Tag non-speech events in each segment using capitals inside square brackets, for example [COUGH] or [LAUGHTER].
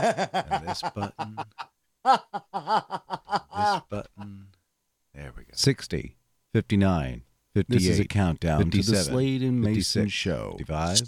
And this button. This button. There we go. 60, 59, 58. This is a countdown to the Slade and Mason show. 55,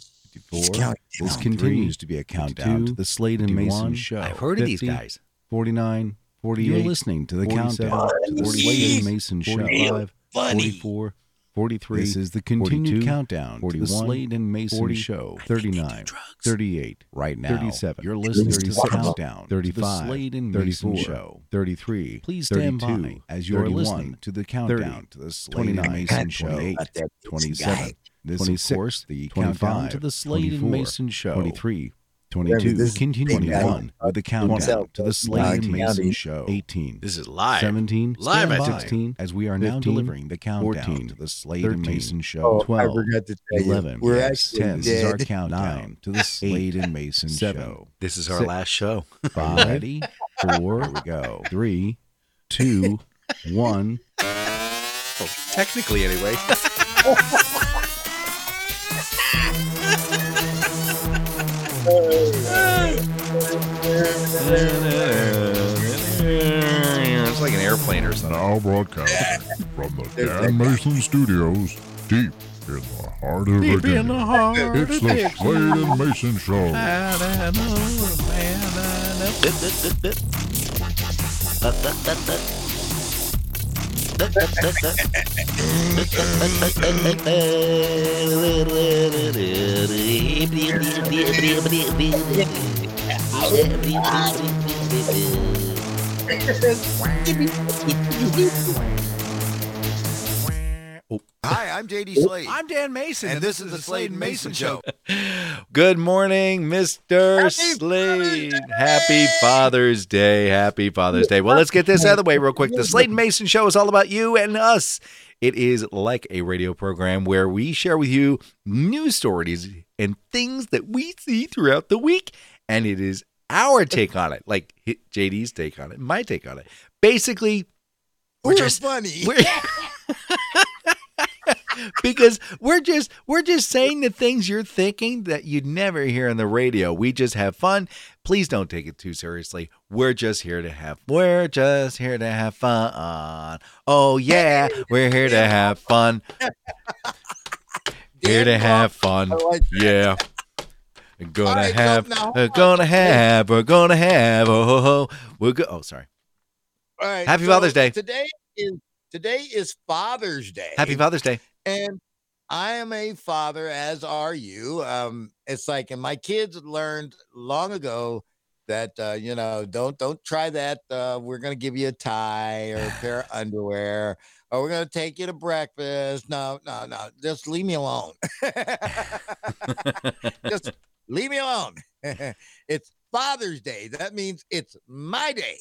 54. This continues to be a countdown to the Slade and Mason show. I've heard of these guys. 49, 48. You're listening to the countdown to the Slade and Mason show. 45, 44, 43. This is the continued 42, countdown to the Slade and Mason 40, show. 39, 38. Right now, 37, you're listening to the 36, countdown to the 35, Slade and Mason 34, show. 33. Please stand 32, by as you are 31, listening to the countdown to the Slade and 29, Mason show. 28, 27. guy. This, 26, of course, the 25, countdown to the Slade and 24, Mason show. 23, Remember, 22, this is Continue big 21 with uh, the countdown himself. to the Slade and Mason 19. show. 18, This is live. 17, Live stand at by, 16, as we are now delivering the countdown 14, to the Slade and 13, Mason show. Oh, I 12, forgot to tell you. 11, We're yes, actually 10. This is our countdown to the Slade and Mason Seven. show. This is our Six. last show. [LAUGHS] five, Ready? four, Here we go. three, two, [LAUGHS] one. Well, technically, anyway. [LAUGHS] it's like an airplane or something. Now broadcasting from the [LAUGHS] Dan Mason Studios, deep in the heart of Virginia. heart It's the Slade and Mason Show. [LAUGHS] Hi, I'm JD Slade. I'm Dan Mason, and this is the Slade and Mason Show. Good morning, Mr. Slade. Happy Father's Day. Happy Father's Day. Well, let's get this out of the way real quick. The Slade and Mason Show is all about you and us. It is like a radio program where we share with you news stories and things that we see throughout the week. And it is our take on it, like JD's take on it, my take on it. Basically, we're We're just funny. we're [LAUGHS] because we're just we're just saying the things you're thinking that you'd never hear on the radio. We just have fun. Please don't take it too seriously. We're just here to have we're just here to have fun. Oh yeah, we're here to have fun. [LAUGHS] Here to have fun. I like that. Yeah. Gonna right, have, we're uh, gonna have, we're gonna have, oh, ho, ho. we're go. Oh, sorry. All right, Happy so Father's Day. Today is today is Father's Day. Happy Father's Day. And I am a father, as are you. Um, it's like, and my kids learned long ago that uh, you know, don't don't try that. Uh, we're gonna give you a tie or a [SIGHS] pair of underwear, or we're gonna take you to breakfast. No, no, no. Just leave me alone. [LAUGHS] just [LAUGHS] leave me alone. [LAUGHS] it's Father's Day. That means it's my day,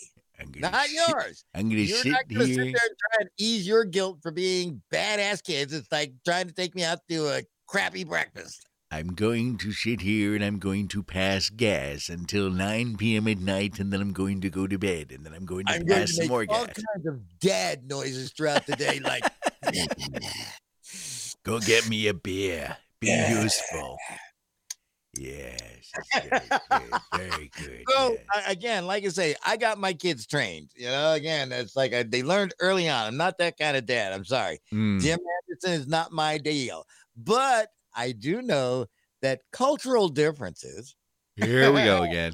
not sit- yours. I'm gonna You're sit not gonna sit there and try and ease your guilt for being badass kids. It's like trying to take me out to a crappy breakfast. I'm going to sit here and I'm going to pass gas until 9 p.m. at night, and then I'm going to go to bed, and then I'm going to I'm going pass to some make more all gas. All kinds of dad noises throughout the day, like [LAUGHS] Go get me a beer. Be Yeah. [LAUGHS] useful. Yes. Very good. Very good. so. yes. Again, like I say, I got my kids trained. You know, again, it's like I, they learned early on. I'm not that kind of dad. I'm sorry. Mm. Jim Anderson is not my deal, but I do know that cultural differences Here we go [LAUGHS] again.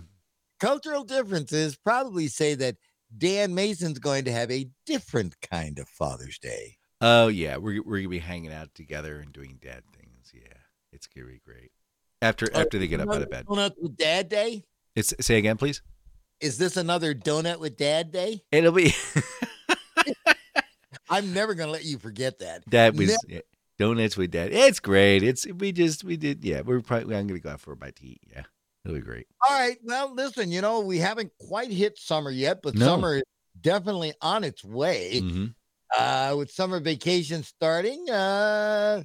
cultural differences probably say that Dan Mason's going to have a different kind of Father's Day. Oh yeah, we're we're gonna be hanging out together and doing dad things. Yeah, it's gonna be great. After Oh, after they get up out of bed. Donut with Dad Day? It's say again, please. Is this another Donut with Dad Day? It'll be [LAUGHS] I'm never going to let you forget that. that was yeah, donuts with dad. It's great. It's we just we did yeah. We're probably I'm gonna go out for a bite to eat. Yeah, it'll be great. All right. Well, listen, you know, we haven't quite hit summer yet, but No. summer is definitely on its way. hmm Uh, with summer vacation starting, uh,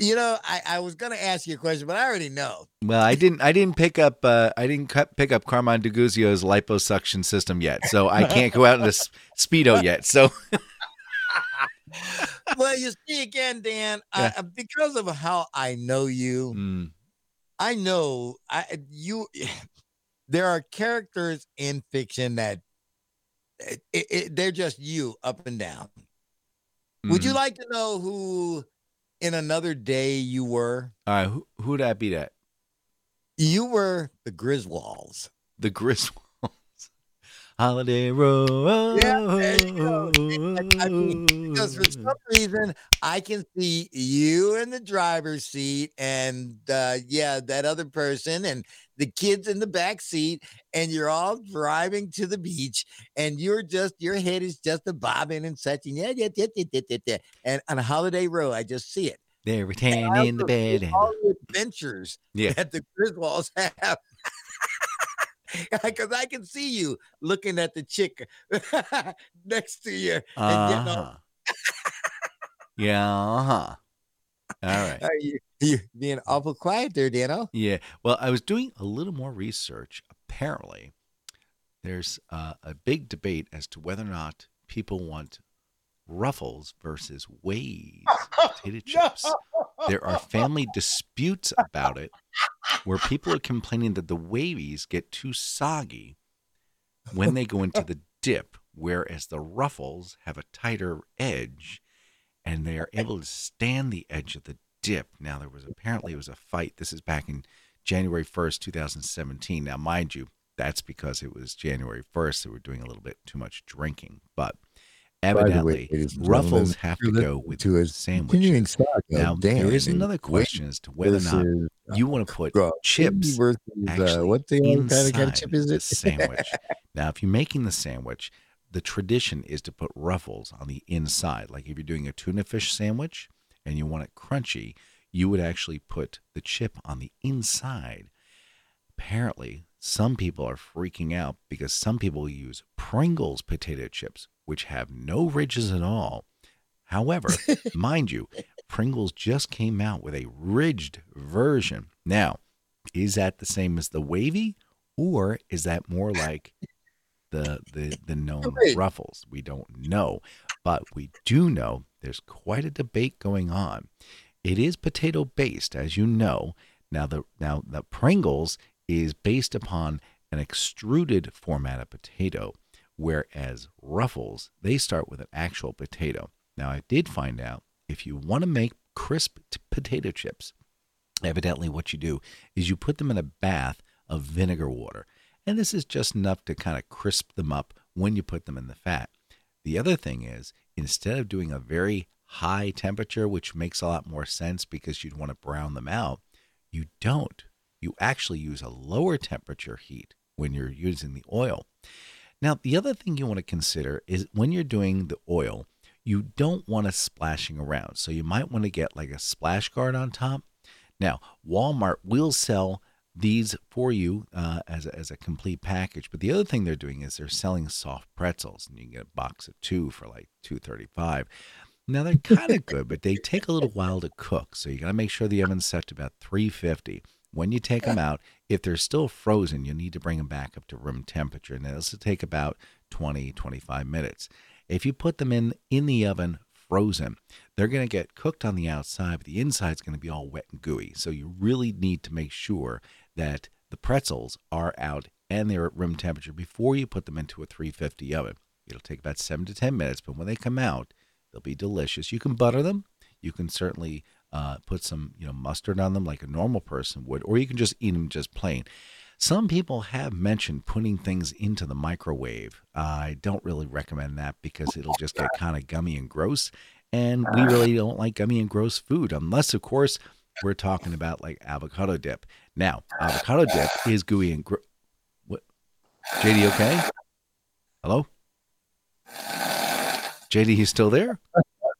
you know, I, I was going to ask you a question, but I already know. Well, I didn't I didn't pick up uh I didn't cut, pick up Carmine DeGuzio's liposuction system yet, so I can't go out in a s- speedo yet. So [LAUGHS] well, you see again, Dan, Yeah. I, because of how I know you, mm, I know I you [SIGHS] there are characters in fiction that it, it, they're just you up and down. Would you Mhm. like to know who in another day you were? All right, who who'd that be? That You were the Griswolds. the Griswolds. [LAUGHS] Holiday Road. Yeah, there you go. I mean, Because for some reason, I can see you in the driver's seat, and uh, yeah, that other person, and the kids in the back seat, and you're all driving to the beach, and you're just your head is just a bobbing and such, and yeah, yeah, yeah, yeah, yeah, yeah. And on Holiday Road, I just see it. They're tan in the bed. And all the adventures Yeah. that the Griswolds [LAUGHS] have. Because I can see you looking at the chick [LAUGHS] next to you. and getting all- uh-huh. yeah. Uh-huh. All right. Are you, you being awful quiet there, Dano? Yeah. Well, I was doing a little more research. Apparently, there's uh, a big debate as to whether or not people want ruffles versus Ways potato [LAUGHS] chips. There are family disputes about it where people are complaining that the wavies get too soggy when they go into the [LAUGHS] dip, whereas the ruffles have a tighter edge and they are able to stand the edge of the dip. Now, there was apparently it was a fight. This is back in January 1st, 2017. Now, mind you, that's because it was January 1st, so we're doing a little bit too much drinking. But way, evidently, ladies ruffles have to go with to a sandwiches. Continuing saga of Now, there is another question as to whether or not is, uh, you want to put uh, chips versus, uh, what the kind of, kind of inside chip is it? sandwich. now, if you're making the sandwich, the tradition is to put ruffles on the inside. Like if you're doing a tuna fish sandwich and you want it crunchy, you would actually put the chip on the inside. Apparently, some people are freaking out because some people use Pringles potato chips, which have no ridges at all. However, [LAUGHS] mind you, Pringles just came out with a ridged version. Now, is that the same as the wavy, or is that more like the the the known [LAUGHS] ruffles? We don't know, but we do know there's quite a debate going on. It is potato based, as you know. Now the now the Pringles is based upon an extruded format of potato, whereas Ruffles they start with an actual potato. Now I did find out if you want to make crisp t- potato chips, evidently what you do is you put them in a bath of vinegar water, and this is just enough to kind of crisp them up when you put them in the fat. The other thing is instead of doing a very high temperature, which makes a lot more sense because you'd want to brown them out, you don't. You actually use a lower temperature heat when you're using the oil. Now, the other thing you want to consider is when you're doing the oil, you don't want it splashing around. So you might want to get like a splash guard on top. Now, Walmart will sell these for you uh, as, a, as a complete package. But the other thing they're doing is they're selling soft pretzels, and you can get a box of two for like two thirty five. Now they're kind of [LAUGHS] good, but they take a little while to cook. So you got to make sure the oven's set to about 350. When you take them out, if they're still frozen, you need to bring them back up to room temperature. And this will take about 20, 25 minutes. If you put them in in the oven frozen, they're going to get cooked on the outside, but the inside's going to be all wet and gooey. So you really need to make sure that the pretzels are out and they're at room temperature before you put them into a 350 oven. It'll take about seven to 10 minutes, but when they come out, they'll be delicious. You can butter them. You can certainly uh, put some, you know, mustard on them like a normal person would, or you can just eat them just plain. Some people have mentioned putting things into the microwave. I don't really recommend that because it'll just get kind of gummy and gross. And we really don't like gummy and gross food, unless, of course, we're talking about like avocado dip. Now, avocado dip is gooey and gross. What? JD, okay? Hello? JD, he's still there?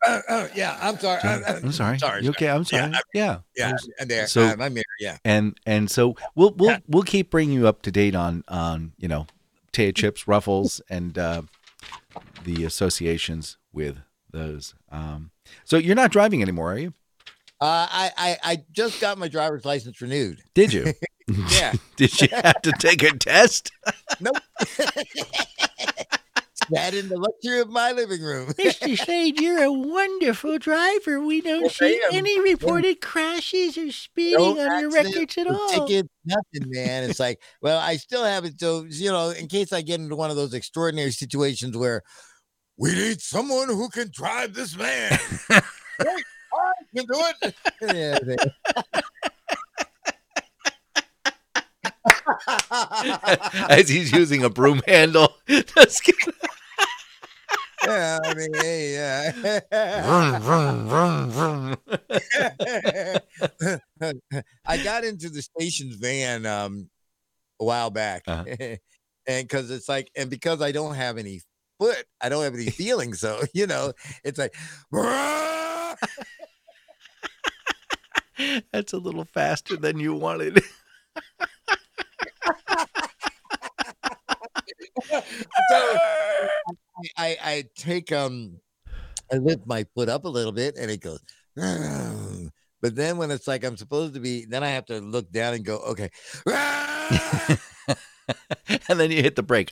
Uh, uh, yeah, I'm sorry. Uh, I'm sorry. sorry, You okay? I'm Yeah, sorry. Yeah. Yeah, and there. So- So I'm here. Yeah. and and so we'll we'll Yeah. we'll keep bringing you up to date on on you know potato chips, ruffles, and uh, the associations with those. Um, so you're not driving anymore, are you? Uh, I, I I just got my driver's license renewed. Did you? [LAUGHS] [LAUGHS] Yeah. Did you have to take a test? [LAUGHS] Nope. That in the luxury of my living room. Mr. Slade, you're a wonderful driver. We don't Well, see any reported crashes or speeding No on your accidents, records at no all. Tickets, nothing, man. It's like, well, I still have it. So, you know, in case I get into one of those extraordinary situations where we need someone who can drive this van. Hey, I can do it. Yeah, [LAUGHS] As he's using a broom handle. [LAUGHS] Just kidding. yeah, I mean, hey, yeah. Vroom, vroom, vroom, vroom. I got into the station's van um a while back. Uh-huh. [LAUGHS] and because it's like, and because I don't have any foot, I don't have any feeling. So, you know, it's like [LAUGHS] That's a little faster than you wanted. so [LAUGHS] I, I I take um I lift my foot up a little bit and it goes [SNIFFS] but then when it's like I'm supposed to be then I have to look down and go okay [LAUGHS] and then you hit the brake.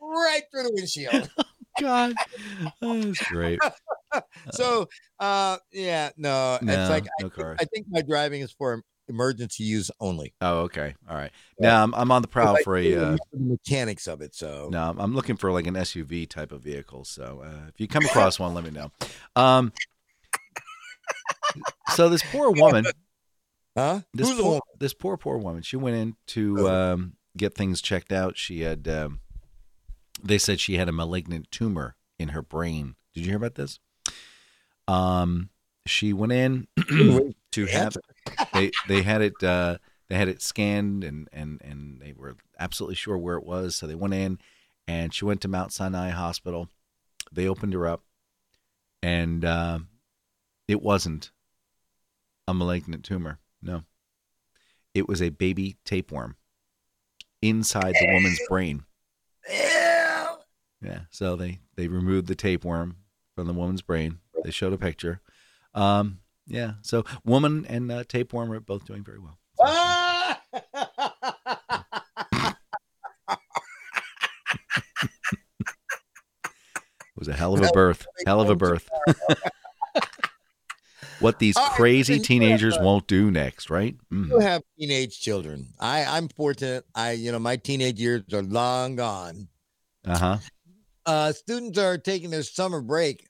right through the windshield. God. Oh, that's great. [LAUGHS] So uh yeah, no, No, it's like no I, cars. I think my driving is for emergency use only. Oh, okay. All right. Now I'm, I'm on the prowl for a. Uh, mechanics of it. So no, I'm looking for like an SUV type of vehicle. So uh, if you come across one, let me know. Um. So this poor [LAUGHS] woman, huh? this Who's the poor, woman? this poor poor woman, she went in to um, get things checked out. She had. Um, they said she had a malignant tumor in her brain. Did you hear about this? Um, she went in [CLEARS THROAT] to have they they had it uh, they had it scanned and and and they were absolutely sure where it was. So they went in, and she went to Mount Sinai Hospital. They opened her up, and uh, it wasn't a malignant tumor. No, it was a baby tapeworm inside the woman's brain. Yeah. So they they removed the tapeworm from the woman's brain. They showed a picture. Um. Yeah. So woman and uh, tapeworm are both doing very well. Ah! It was a hell of a birth. Hell of a birth. what these [LAUGHS] crazy teenagers uh, won't do next, right? you Mm. have teenage children. I I'm fortunate. I you know my teenage years are long gone. Uh huh. Uh, students are taking their summer break.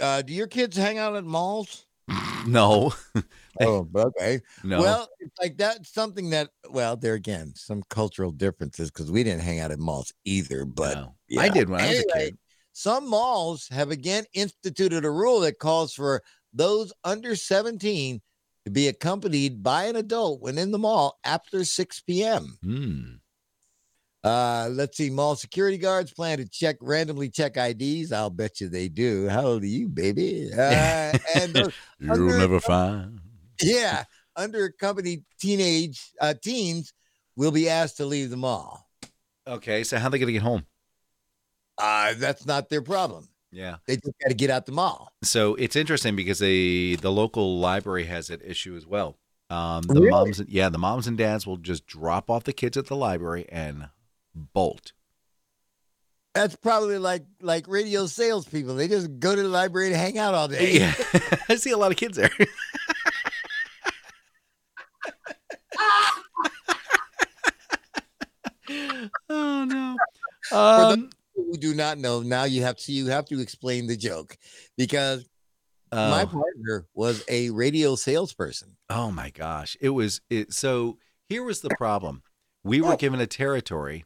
Uh, do your kids hang out at malls? [LAUGHS] No. [LAUGHS] Oh, okay. No. Well, it's like that's something that. Well, there again, some cultural differences because we didn't hang out at malls either. But no. yeah. I did when I was a kid. some malls have again instituted a rule that calls for those under 17 to be accompanied by an adult when in the mall after 6 p.m. Hmm. Uh, let's see. Mall security guards plan to check randomly check IDs. I'll bet you they do. How old are you, baby? Uh, and [LAUGHS] You'll Under- never find. yeah, underaccompanied teenage uh, teens will be asked to leave the mall. Okay. So how are they gonna get home? Uh, that's not their problem. Yeah. They just got to get out the mall. So it's interesting because they the local library has that issue as well. Um, the Really? moms, yeah, the moms and dads will just drop off the kids at the library and bolt. That's probably like like radio salespeople. They just go to the library to hang out all day. Yeah, [LAUGHS] [LAUGHS] I see a lot of kids there. [LAUGHS] oh no. Um, Who do not know now? You have to you have to explain the joke because my oh, partner was a radio salesperson. oh my gosh, it was it. So here was the problem: we were given a territory,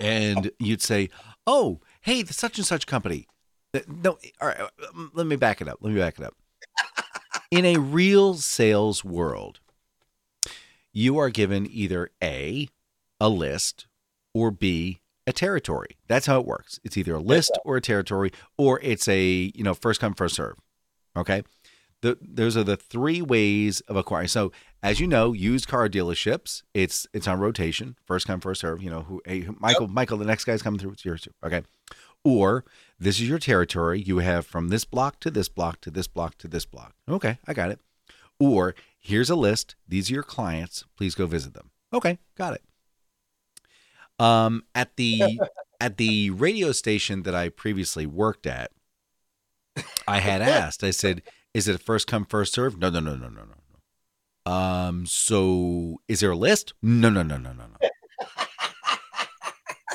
and you'd say, "Oh, hey, the such and such company." No, all right. um, Let me back it up. Let me back it up. [LAUGHS] In a real sales world, you are given either A, a list, or B, a territory. That's how it works. It's either a list or a territory, or it's a, you know, first come, first serve. Okay. The, those are the three ways of acquiring. So, as you know, used car dealerships, it's it's on rotation, first come, first serve. You know, who hey, Michael, Michael, the next guy's coming through. It's yours too. Okay. Or this is your territory. You have from this block to this block to this block to this block. Okay, I got it. Or here's a list. These are your clients. Please go visit them. Okay, got it. Um, at the [LAUGHS] at the radio station that I previously worked at, I had [LAUGHS] asked. I said, "Is it a first come first serve?" No, no, no, no, no, no. Um, so is there a list? No, no, no, no, no, no. [LAUGHS]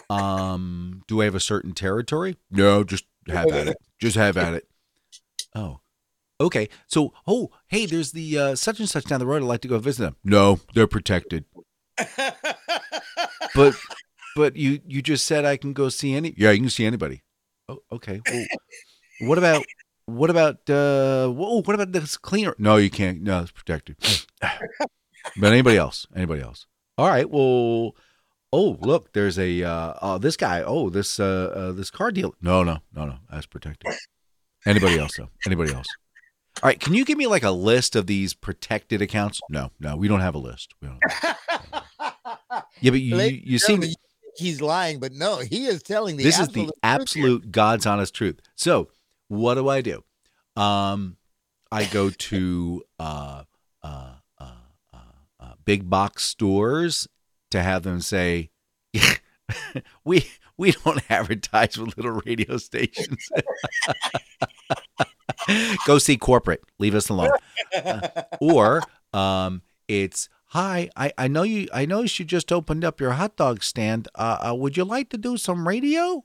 Um, do I have a certain territory? No, just have at it. Just have at it. Oh, okay. So, oh, hey, there's the uh, such and such down the road. I'd like to go visit them. No, they're protected. [LAUGHS] But, but you you just said I can go see any. Yeah, you can see anybody. Oh, okay. Well, what about what about uh? Whoa, what about this cleaner? No, you can't. No, it's protected. But anybody else? Anybody else? All right. Well, oh look, there's a uh, uh this guy. Oh, this uh, uh this car deal. No, no, no, no. That's protected. Anybody else though? Anybody else? All right. Can you give me like a list of these protected accounts? No, no, we don't have a list. We don't. [LAUGHS] Yeah, but you Ladies you, you seem he's lying, but no, he is telling the this is absolute the truth absolute God's honest truth. So, what do I do? Um, I go to uh, uh, big box stores to have them say, [LAUGHS] "We we don't advertise with little radio stations." [LAUGHS] go see corporate. Leave us alone. Uh, or um, it's hi. I, I know you. I know you just opened up your hot dog stand. Uh, uh, would you like to do some radio?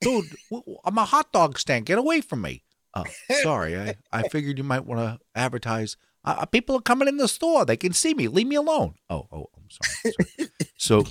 Dude, [LAUGHS] I'm a hot dog stand. Get away from me. Uh, sorry, I, I figured you might want to advertise. Uh, uh, people are coming in the store. They can see me. Leave me alone. Oh, oh, I'm sorry. sorry. [LAUGHS] so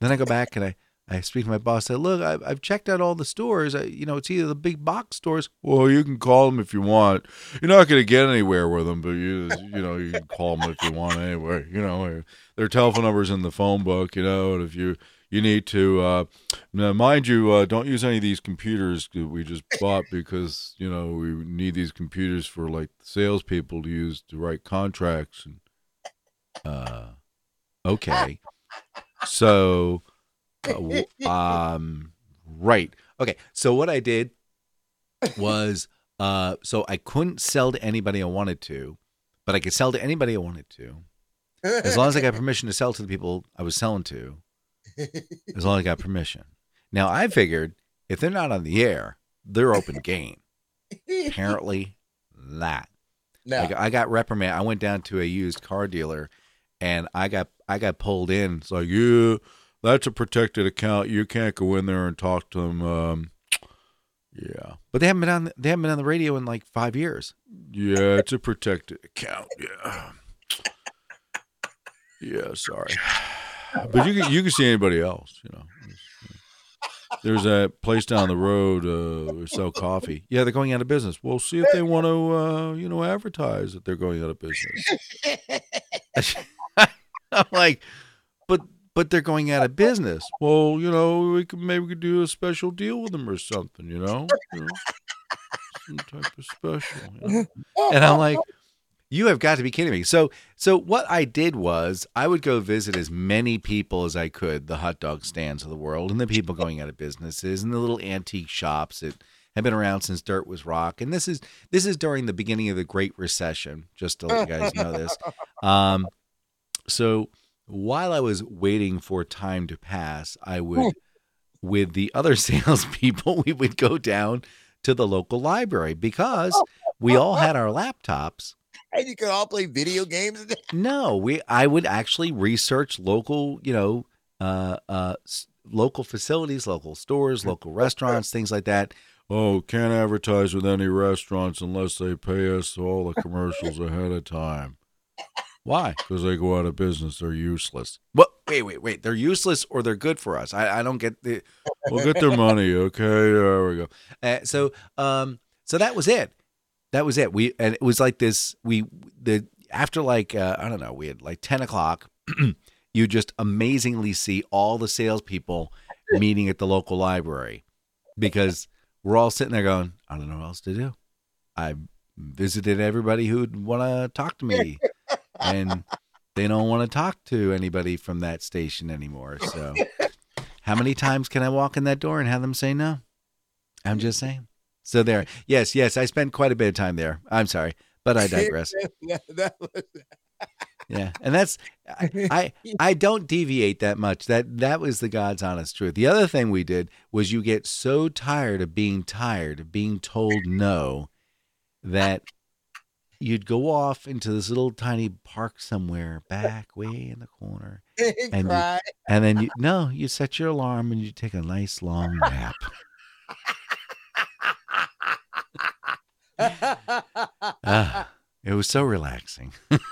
then I go back and I, I speak to my boss. I say, look, I've, I've checked out all the stores. I, you know, it's either the big box stores. Well, you can call them if you want. You're not going to get anywhere with them, but you, you know, you can call them if you want anyway. You know, their telephone numbers in the phone book. You know, and if you you need to, uh, now mind you, uh, don't use any of these computers that we just bought because you know we need these computers for like salespeople to use to write contracts and. Uh, okay, so. Uh, um right okay so what i did was uh so i couldn't sell to anybody i wanted to but i could sell to anybody i wanted to as long as i got permission to sell to the people i was selling to [LAUGHS] as long as i got permission now i figured if they're not on the air they're open game apparently not no. I got, I got reprimanded. I went down to a used car dealer, and I got I got pulled in. It's like, yeah, that's a protected account. You can't go in there and talk to them. Um, yeah, but they haven't been on they haven't been on the radio in like five years. Yeah, it's a protected account. Yeah, yeah. Sorry, [SIGHS] [SIGHS] [SIGHS] but you can you can see anybody else. You know. There's a place down the road uh, sell coffee. Yeah, they're going out of business. We'll see if they want to, uh, you know, advertise that they're going out of business. [LAUGHS] I'm like, but but they're going out of business. Well, you know, we could maybe we could do a special deal with them or something. You know, you know some type of special. you know? And I'm like, you have got to be kidding me. So so what I did was I would go visit as many people as I could, the hot dog stands of the world, and the people going out of businesses, and the little antique shops that have been around since dirt was rock. And this is this is during the beginning of the Great Recession. Just to let you guys know this. [LAUGHS] Um, so while I was waiting for time to pass, I would, with the other [LAUGHS] salespeople, we would go down to the local library because we all had our laptops. And you could all play video games. [LAUGHS] No, we I would actually research local, you know, uh, uh, local facilities, local stores, local restaurants, things like that. Oh, can't advertise with any restaurants unless they pay us all the commercials ahead of time. Why? Because they go out of business. They're useless. What? Wait, wait, wait. They're useless or they're good for us. I, I don't get the. We'll get their money. Okay, there we go. [LAUGHS] Uh, so, um, so that was it. That was it. We and it was like this. We the after like uh, I don't know. We had like ten o'clock. [CLEARS THROAT] you just amazingly see all the salespeople meeting at the local library because we're all sitting there going, I don't know what else to do. I visited everybody who'd want to talk to me, [LAUGHS] and they don't want to talk to anybody from that station anymore. So, how many times can I walk in that door and have them say no? I'm just saying. So there, yes, yes, I spent quite a bit of time there. I'm sorry, but I [LAUGHS] digress. [LAUGHS] Yeah, and that's I, I I don't deviate that much. That that was the God's honest truth. The other thing we did was you get so tired of being tired of being told no that you'd go off into this little tiny park somewhere back way in the corner, [LAUGHS] And you- and then you no, you set your alarm and you take a nice long nap. Ah, it was so relaxing. [LAUGHS]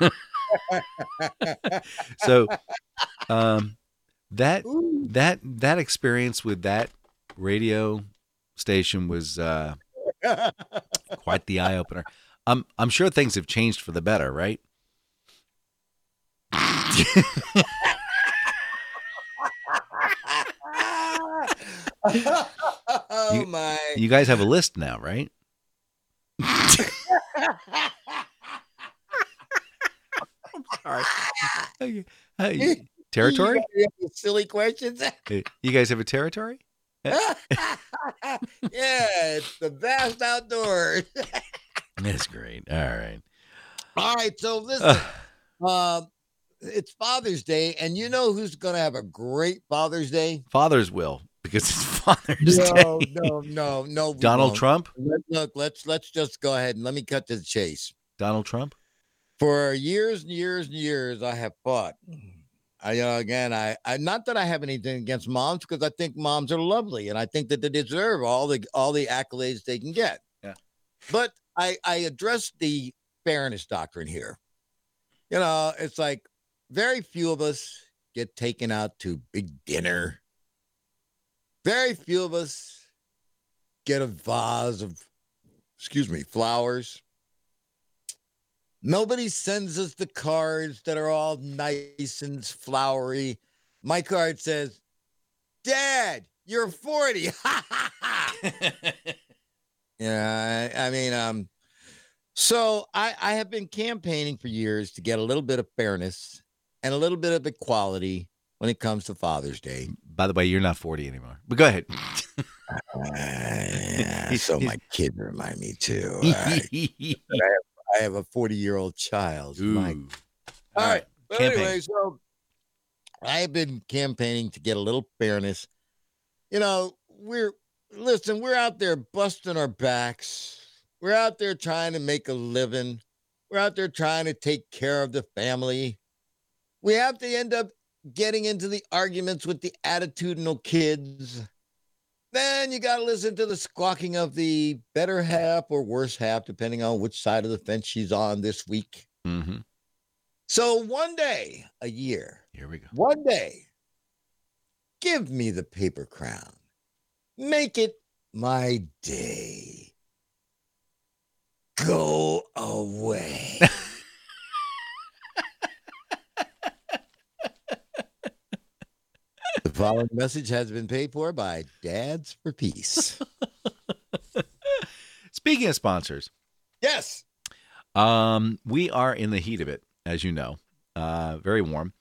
so um that Ooh. that that experience with that radio station was uh [LAUGHS] quite the eye opener. I'm I'm sure things have changed for the better, right? [LAUGHS] oh You- my! You guys have a list now, right? Sorry. Okay. Hey, territory? You have silly questions. You guys have a territory? [LAUGHS] yeah, it's the vast outdoors. [LAUGHS] That's great. All right. All right, so listen, um, it's Father's Day, and you know who's going to have a great Father's Day? Father's will because it's [LAUGHS] Father's No, Day. no, no, no. Donald won't. Trump? Let- Look, let's let's just go ahead and let me cut to the chase. Donald Trump? For years and years and years, I have fought. I, you know, again, I, I not that I have anything against moms because I think moms are lovely and I think that they deserve all the all the accolades they can get. Yeah. But I I address the fairness doctrine here. You know, it's like very few of us get taken out to big dinner. Very few of us get a vase of, excuse me, flowers. Nobody sends us the cards that are all nice and flowery. My card says, Dad, you're 40. [LAUGHS] yeah, I, I mean, um, so I, I have been campaigning for years to get a little bit of fairness and a little bit of equality when it comes to Father's Day. By the way, you're not 40 anymore. But go ahead. Uh, [LAUGHS] so my kids remind me too. [LAUGHS] All right. I have a 40 year old child. My Ooh. All right. But anyway, so I've been campaigning to get a little fairness. You know, we're listen, we're out there busting our backs. We're out there trying to make a living. We're out there trying to take care of the family. We have to end up getting into the arguments with the attitudinal kids. Then you got to listen to the squawking of the better half or worse half, depending on which side of the fence she's on this week. hmm So one day a year, Here we go. one day, give me the paper crown. Make it my day. Go away. [LAUGHS] the following message has been paid for by Dads for Peace. [LAUGHS] Speaking of sponsors, yes. um, we are in the heat of it, as you know, uh, very warm.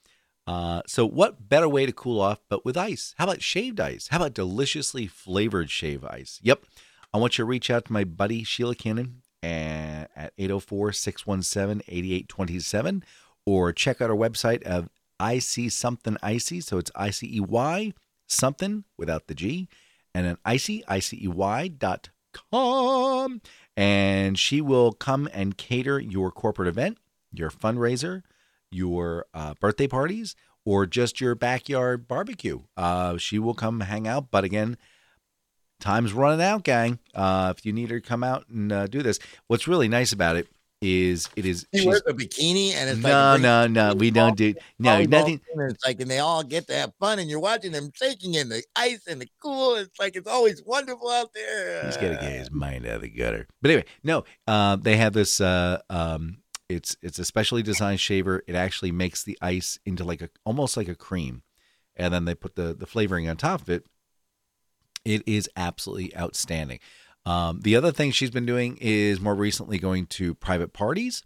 Uh, so, what better way to cool off but with ice? How about shaved ice? How about deliciously flavored shave ice? Yep. I want you to reach out to my buddy Sheila Cannon at 804 617 8827 or check out our website of I See Something Icy. So, it's I C E Y something without the G and then icy, I C E Y dot com. And she will come and cater your corporate event, your fundraiser, your uh, birthday parties, or just your backyard barbecue. Uh, she will come hang out. But again, time's running out, gang. Uh, if you need her to come out and uh, do this, what's really nice about it is it is She wears a bikini and it's like no a no no we don't do no nothing It's like, and they all get to have fun, and you're watching them shaking in the ice and the cool. It's like it's always wonderful out there. He's got to get his mind out of the gutter. But anyway, no, uh, they have this. Uh, um, it's it's a specially designed shaver. It actually makes the ice into like a almost like a cream, and then they put the the flavoring on top of it. It is absolutely outstanding. Um, the other thing she's been doing is more recently going to private parties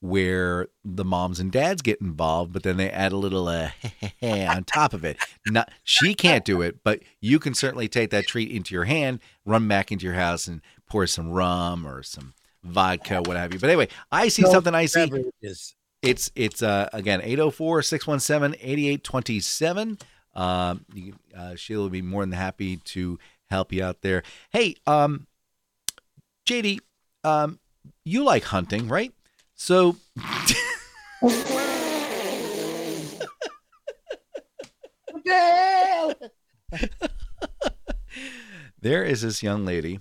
where the moms and dads get involved, but then they add a little uh, [LAUGHS] on top of it. Not she can't do it, but you can certainly take that treat into your hand, run back into your house, and pour some rum or some vodka, what have you. But anyway, I see No something I see. Beverages. it's it's uh again 804-617-8827. Um, you, uh, Sheila will be more than happy to help you out there. Hey, um, JD, um, you like hunting, right? So. [LAUGHS] there is this young lady.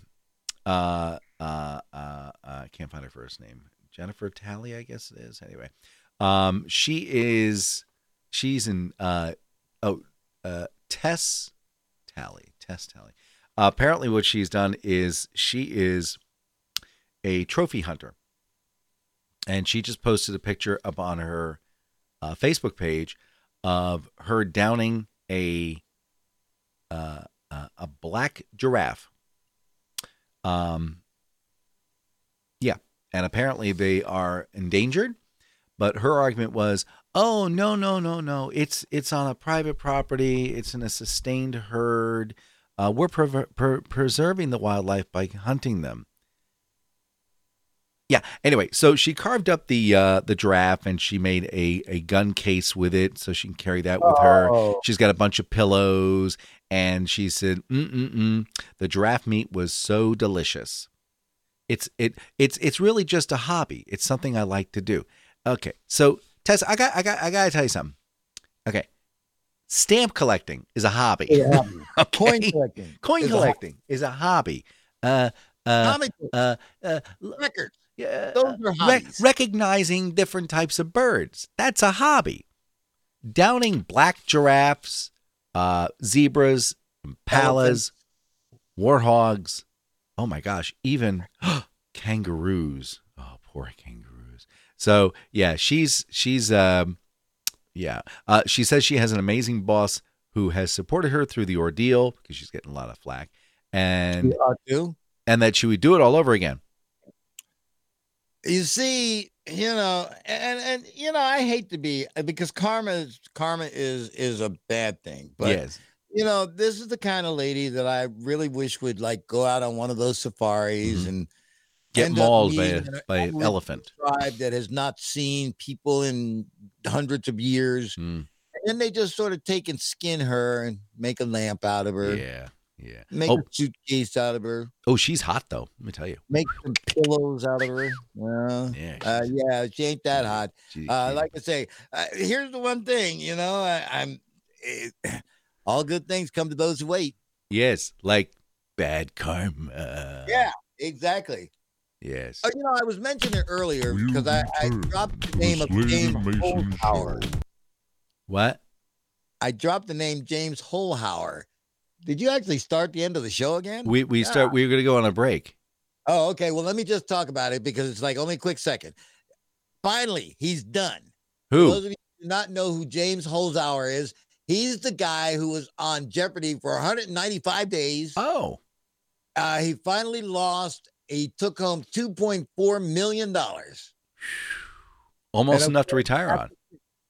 Uh, uh, uh, I can't find her first name. Jennifer Talley, I guess it is. Anyway, um, she is. She's in. Uh, oh, uh, Tess Talley. Tess Talley. Uh, apparently, what she's done is she is a trophy hunter, and she just posted a picture up on her uh, Facebook page of her downing a uh, uh, a black giraffe. Um, yeah, and apparently they are endangered. But her argument was, "Oh no, no, no, no! It's it's on a private property. It's in a sustained herd. Uh, we're prever- per- preserving the wildlife by hunting them." Yeah. Anyway, so she carved up the uh, the giraffe and she made a, a gun case with it, so she can carry that with her. Oh. She's got a bunch of pillows, and she said, Mm-mm-mm, "The giraffe meat was so delicious. It's it it's it's really just a hobby. It's something I like to do." Okay, so Tess, I got I got I gotta tell you something. Okay, stamp collecting is a hobby. Yeah. [LAUGHS] Okay? Coin collecting. Coin is a collecting is a hobby. Uh, uh, Comic uh, uh, records. Yeah, Those are rec- hobbies. recognizing different types of birds. That's a hobby. Downing black giraffes, uh, zebras, impalas, warhogs. Oh my gosh, even [GASPS] kangaroos. Oh, poor kangaroos. So yeah, she's she's um, yeah. Uh, she says she has an amazing boss who has supported her through the ordeal because she's getting a lot of flack, and You are too. and that she would do it all over again. You see, you know, and and you know, I hate to be because karma is karma is is a bad thing, but yes. you know, this is the kind of lady that I really wish would like go out on one of those safaris Mhm. and Get mauled by, a, an by an elephant. tribe that has not seen people in hundreds of years. Mm, And then they just sort of take and skin her and make a lamp out of her, yeah, yeah. make Oh, a suitcase out of her, oh, she's hot though. Let me tell you. make some pillows out of her. Yeah. Yeah, Uh, yeah, she ain't that hot. she- Uh, she- like I say, uh, here's the one thing, you know, I, I'm it, all good things come to those who wait. yes, like bad karma. yeah, exactly. Yes. Oh, you know, I was mentioning it earlier Will because I, I dropped the name of James and Mason Holzhauer. Show. What? I dropped the name James Holzhauer. Did you actually start the end of the show again? We we start. We were going to go on a break. Oh, okay. Well, let me just talk about it because it's like only a quick second. Finally, he's done. For those Who? of you who do not know who James Holzhauer is, he's the guy who was on Jeopardy for 195 days. Oh, Uh, he finally lost. He took home 2.4 million dollars almost And, enough to retire on.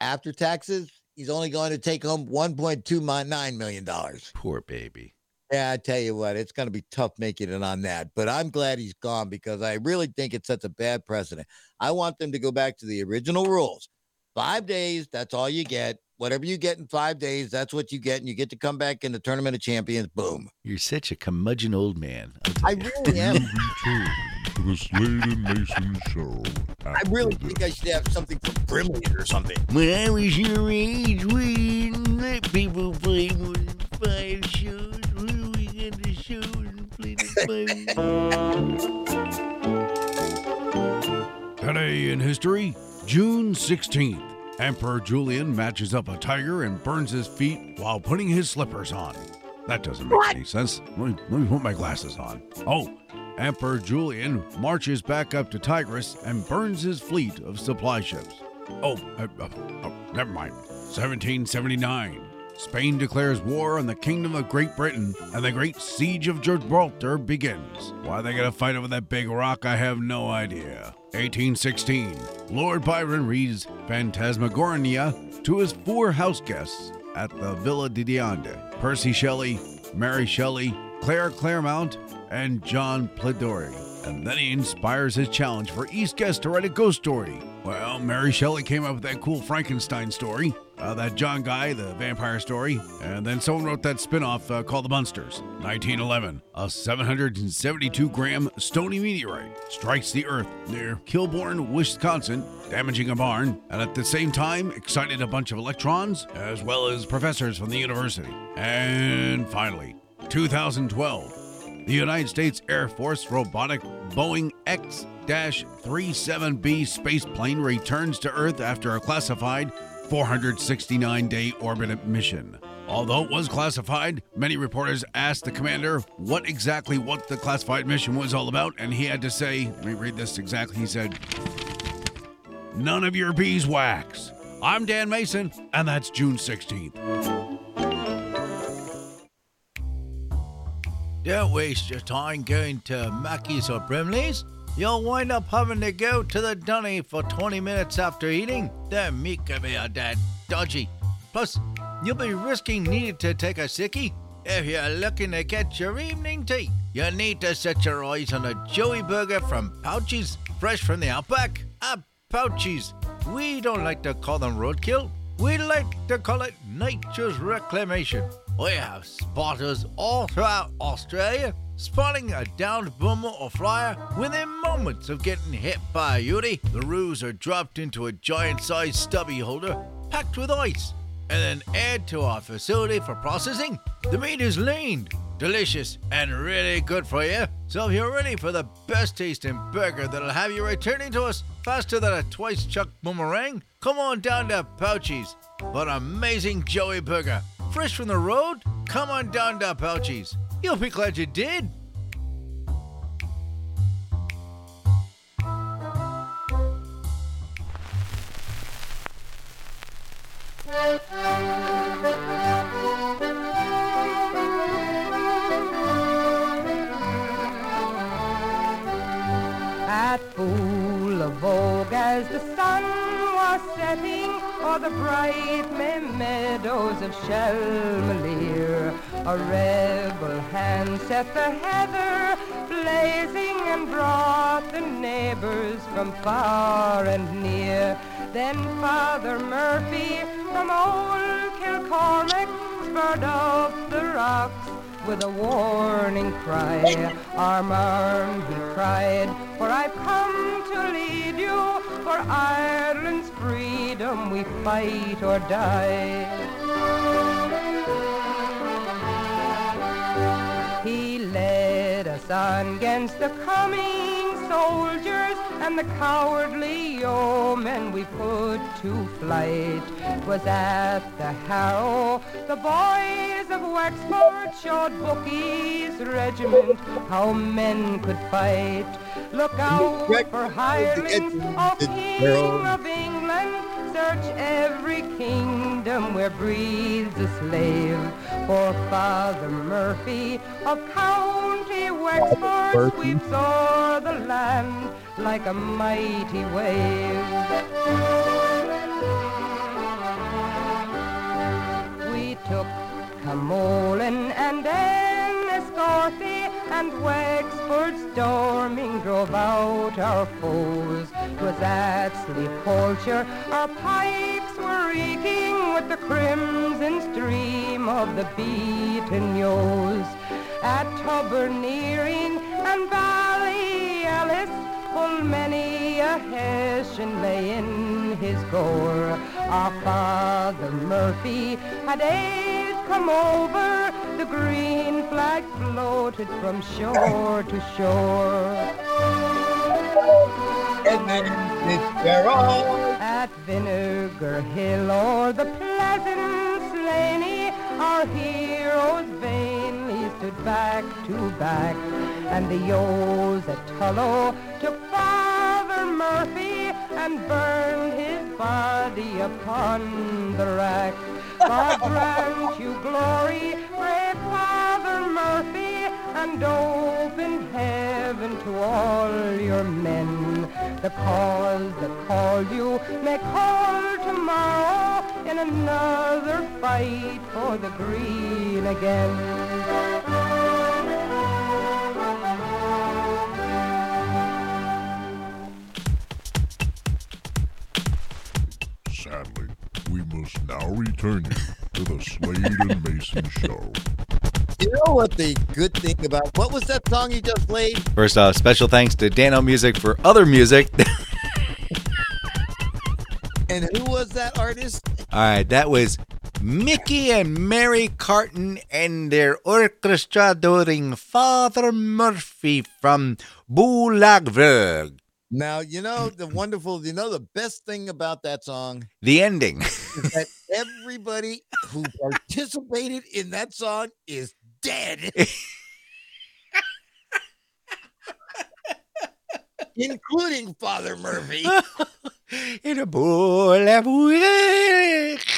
after taxes. He's only going to take home 1.29 million dollars. Poor baby. Yeah, I tell you what, it's going to be tough making it on that. But I'm glad he's gone because I really think it sets a bad precedent. I want them to go back to the original rules. Five days, that's all you get. Whatever you get in five days, that's what you get, and you get to come back in the tournament of champions. Boom. You're such a curmudgeon old man. I really am. [LAUGHS] Return to the Slade and Mason Show. I really think I should have something from Brimley or something. When I was your age, we didn't let people play more than five shows. When we get the shows and play the five. Today in history, June 16th. Emperor Julian matches up a tiger and burns his feet while putting his slippers on. That doesn't make any sense. Let me, let me put my glasses on. Oh, Emperor Julian marches back up to Tigris and burns his fleet of supply ships. Oh, uh, uh, oh never mind. 1779. Spain declares war on the Kingdom of Great Britain, and the Great Siege of Gibraltar begins. Why they gotta fight over that big rock, I have no idea. 1816. Lord Byron reads Phantasmagoria to his four house guests at the Villa Diodati Percy Shelley, Mary Shelley, Claire Clairmont, and John Polidori. And then he inspires his challenge for East guest to write a ghost story Well, Mary Shelley came up with that cool Frankenstein story, uh, that John Guy, the vampire story, and then someone wrote that spin off uh, called The Munsters. 1911, a 772 gram stony meteorite strikes the Earth near Kilbourn, Wisconsin, damaging a barn, and at the same time excited a bunch of electrons as well as professors from the university. And finally, 2012. The United States Air Force robotic Boeing X 37B spaceplane returns to Earth after a classified 469 day orbit mission. Although it was classified, many reporters asked the commander what exactly what the classified mission was all about, and he had to say, let me read this exactly. He said, None of your beeswax. I'm Dan Mason, and that's June 16th. Don't waste your time going to Mackey's or Brimley's. You'll wind up having to go to the dunny for 20 minutes after eating. Their meat can be a dead dodgy. Plus, you'll be risking needing to take a sickie. If you're looking to get your evening tea, you need to set your eyes on a Joey burger from Pouchies, fresh from the outback. Ah, Pouchies. We don't like to call them roadkill. We like to call it nature's reclamation. We have spotters all throughout Australia, spotting a downed boomer or flyer within moments of getting hit by a Yuri. The roos are dropped into a giant sized stubby holder packed with ice and then aired to our facility for processing. The meat is lean, delicious, and really good for you. So if you're ready for the best tasting burger that'll have you returning to us faster than a twice chucked boomerang, come on down to Pouchies an amazing Joey burger. Fresh from the road? Come on down to Pouchies. You'll be glad you did. At Boolavogue as the sun was setting o'er the bright meadows of Shelmalier, a rebel hand set the heather blazing and brought the neighbors from far and near. Then Father Murphy from old Kilcormac spurred up the rocks with a warning cry. Arm, arm, he cried, for I've come to lead you. For Ireland's freedom we fight or die. Us against the coming soldiers and the cowardly yeomen we put to flight. 'Twas at the Harrow the boys of Wexford showed Bookey's regiment how men could fight. Look out for hirelings, O King of England, search every kingdom where breathes a slave. For Father Murphy of County Wexford sweeps o'er the land like a mighty wave. We took Camolin and Enniscorthy and Wexford storming drove out our foes. 'Twas at Slieve Coilte our pikes were reeking with the crimson stream of the beaten Yeos. At Tuberneering and Ballyellis full many a Hessian lay in his gore. Our Father Murphy had aid come over, the green flag floated from shore to shore. And then. At Vinegar Hill or the pleasant Slaney, our heroes vainly stood back to back. And the Yeos at Tullow took Father Murphy and burned his body upon the rack. God [LAUGHS] grant you glory, brave Father Murphy, and open heaven to all your men. The cause that called you may call tomorrow in another fight for the green again. Return you to the Slade and Mason Show. You know what the good thing about what was that song you just played? First off, special thanks to Dano Music for other music. [LAUGHS] And who was that artist? All right, that was Mickey and Mary Carton and their orchestra doing Father Murphy from Boolavogue. Now you know the wonderful. You know the best thing about that song The ending. is that everybody who participated in that song is dead. Including Father Murphy. [LAUGHS] In a Boolavogue. [LAUGHS]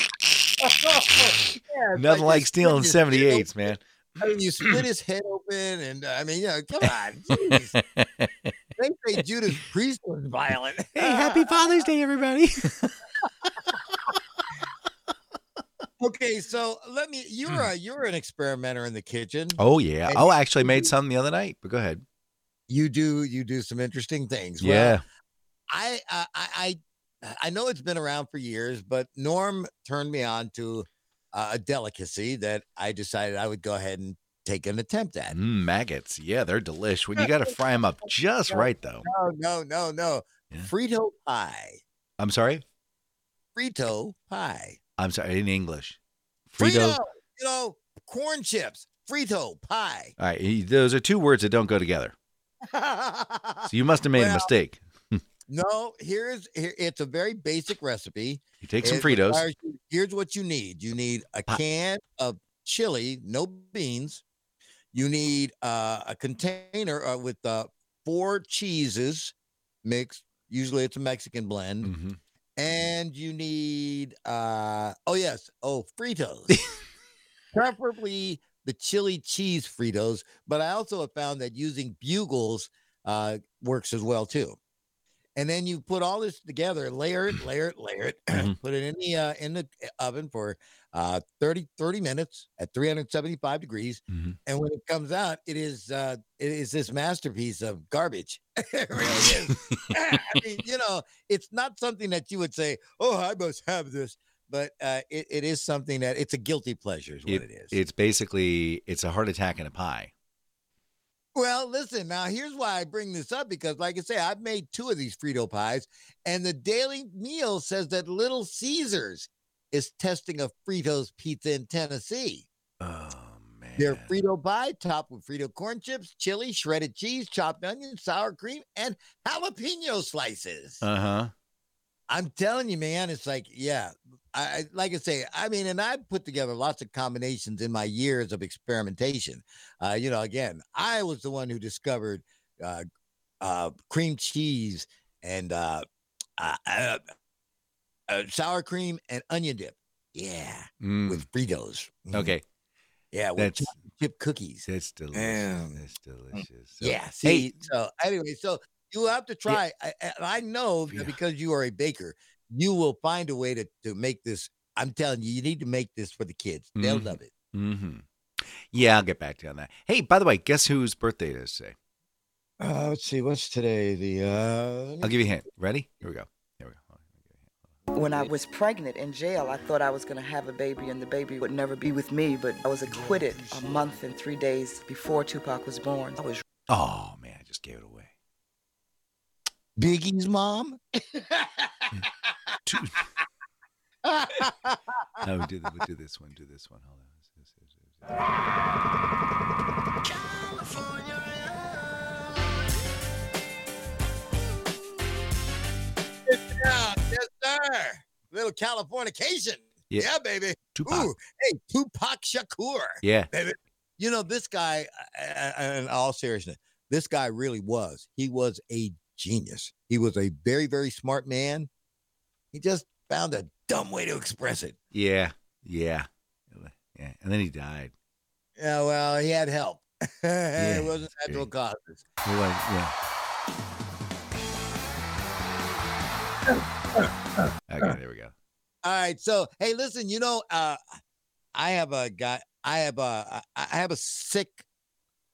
Yeah, Nothing like stealing split his 78s, man. I mean, you split his head open, and uh, I mean, you know, come on. [LAUGHS] they say Judas Priest was violent. [LAUGHS] Hey, happy Father's Day, everybody. [LAUGHS] okay, so let me. You're a you're an experimenter in the kitchen. Oh, yeah. And Oh, I actually made some the other night, but go ahead. You do you do some interesting things. Well, Yeah. I, I I I I know it's been around for years, but Norm turned me on to uh, a delicacy that I decided I would go ahead and take an attempt at. Mm, maggots. Yeah, they're delish. Well, you got to fry them up [LAUGHS] just right, though. No, no, no, no. Yeah. Frito pie. I'm sorry. Frito pie. I'm sorry. In English. Frito. Frito. You know, corn chips. Frito pie. All right. Those are two words that don't go together. So you must have made a mistake. [LAUGHS] no, here's here. It's a very basic recipe. You take some It Fritos. you- Here's what you need. You need a can of chili, no beans. You need uh, a container uh, with uh, four cheeses mixed. Usually, it's a Mexican blend, Mhm. and you need uh, oh yes, oh Fritos, [LAUGHS] preferably the chili cheese Fritos. But I also have found that using bugles uh, works as well too. And then you put all this together, layer it, layer it, layer it, [CLEARS THROAT] Mhm. put it in the uh, in the oven for uh 30 30 minutes at 375 degrees. Mhm. And when it comes out, it is uh it is this masterpiece of garbage. [LAUGHS] it really is. [LAUGHS] I mean, you know, it's not something that you would say, "Oh, I must have this," but uh, it, it is something that it's a guilty pleasure, is what it is. It's basically it's a heart attack in a pie. Well, listen, now here's why I bring this up because, like I say, I've made two of these Frito pies, and the Daily Meal says that Little Caesars is testing a Fritos pizza in Tennessee. Oh man. Their Frito pie topped with Frito corn chips, chili, shredded cheese, chopped onion, sour cream, and jalapeno slices. Uh huh. I'm telling you, man, it's like, yeah, I I- like I say, I mean, and I've put together lots of combinations in my years of experimentation. Uh, you know, again, I was the one who discovered uh, uh, cream cheese and uh, uh, uh, sour cream and onion dip. Yeah, Mm, with Fritos. Mhm. okay, yeah, with that's chip cookies. that's delicious. Mm. That's delicious. So- Yeah. See. So anyway, so you have to try. I, and I know Yeah. because you are a baker, you will find a way to to make this. I'm telling you, you need to make this for the kids. They'll Mhm. love it. Mm-hmm. Yeah, I'll get back to you on that. Hey, by the way, guess whose birthday it is today? Uh, let's see. What's today? The uh. I'll give you a hint. Ready? Here we go. Here we go. Hold on, let me give you a hint. When I was pregnant in jail, I thought I was going to have a baby and the baby would never be with me, but I was acquitted a month and three days before Tupac was born. I was Oh man, I just gave it away. Biggie's mom. [LAUGHS] Two- No, we do, we do this one. Do this one. Hold on. This- this- this- yeah, yes, sir. Little Californication. Yeah. Yeah, baby. Tupac. Ooh, hey, Tupac Shakur. Yeah. baby. You know, this guy, in all seriousness, this guy really was. He was a genius. He was a very, very smart man. He just found a dumb way to express it. Yeah. Yeah. Yeah. And then he died. Yeah, well, he had help. [LAUGHS] it wasn't natural great. causes. He was, yeah. Okay, there we go. All right. So, hey, listen, you know, uh, I have a guy, I have a. I have a sick,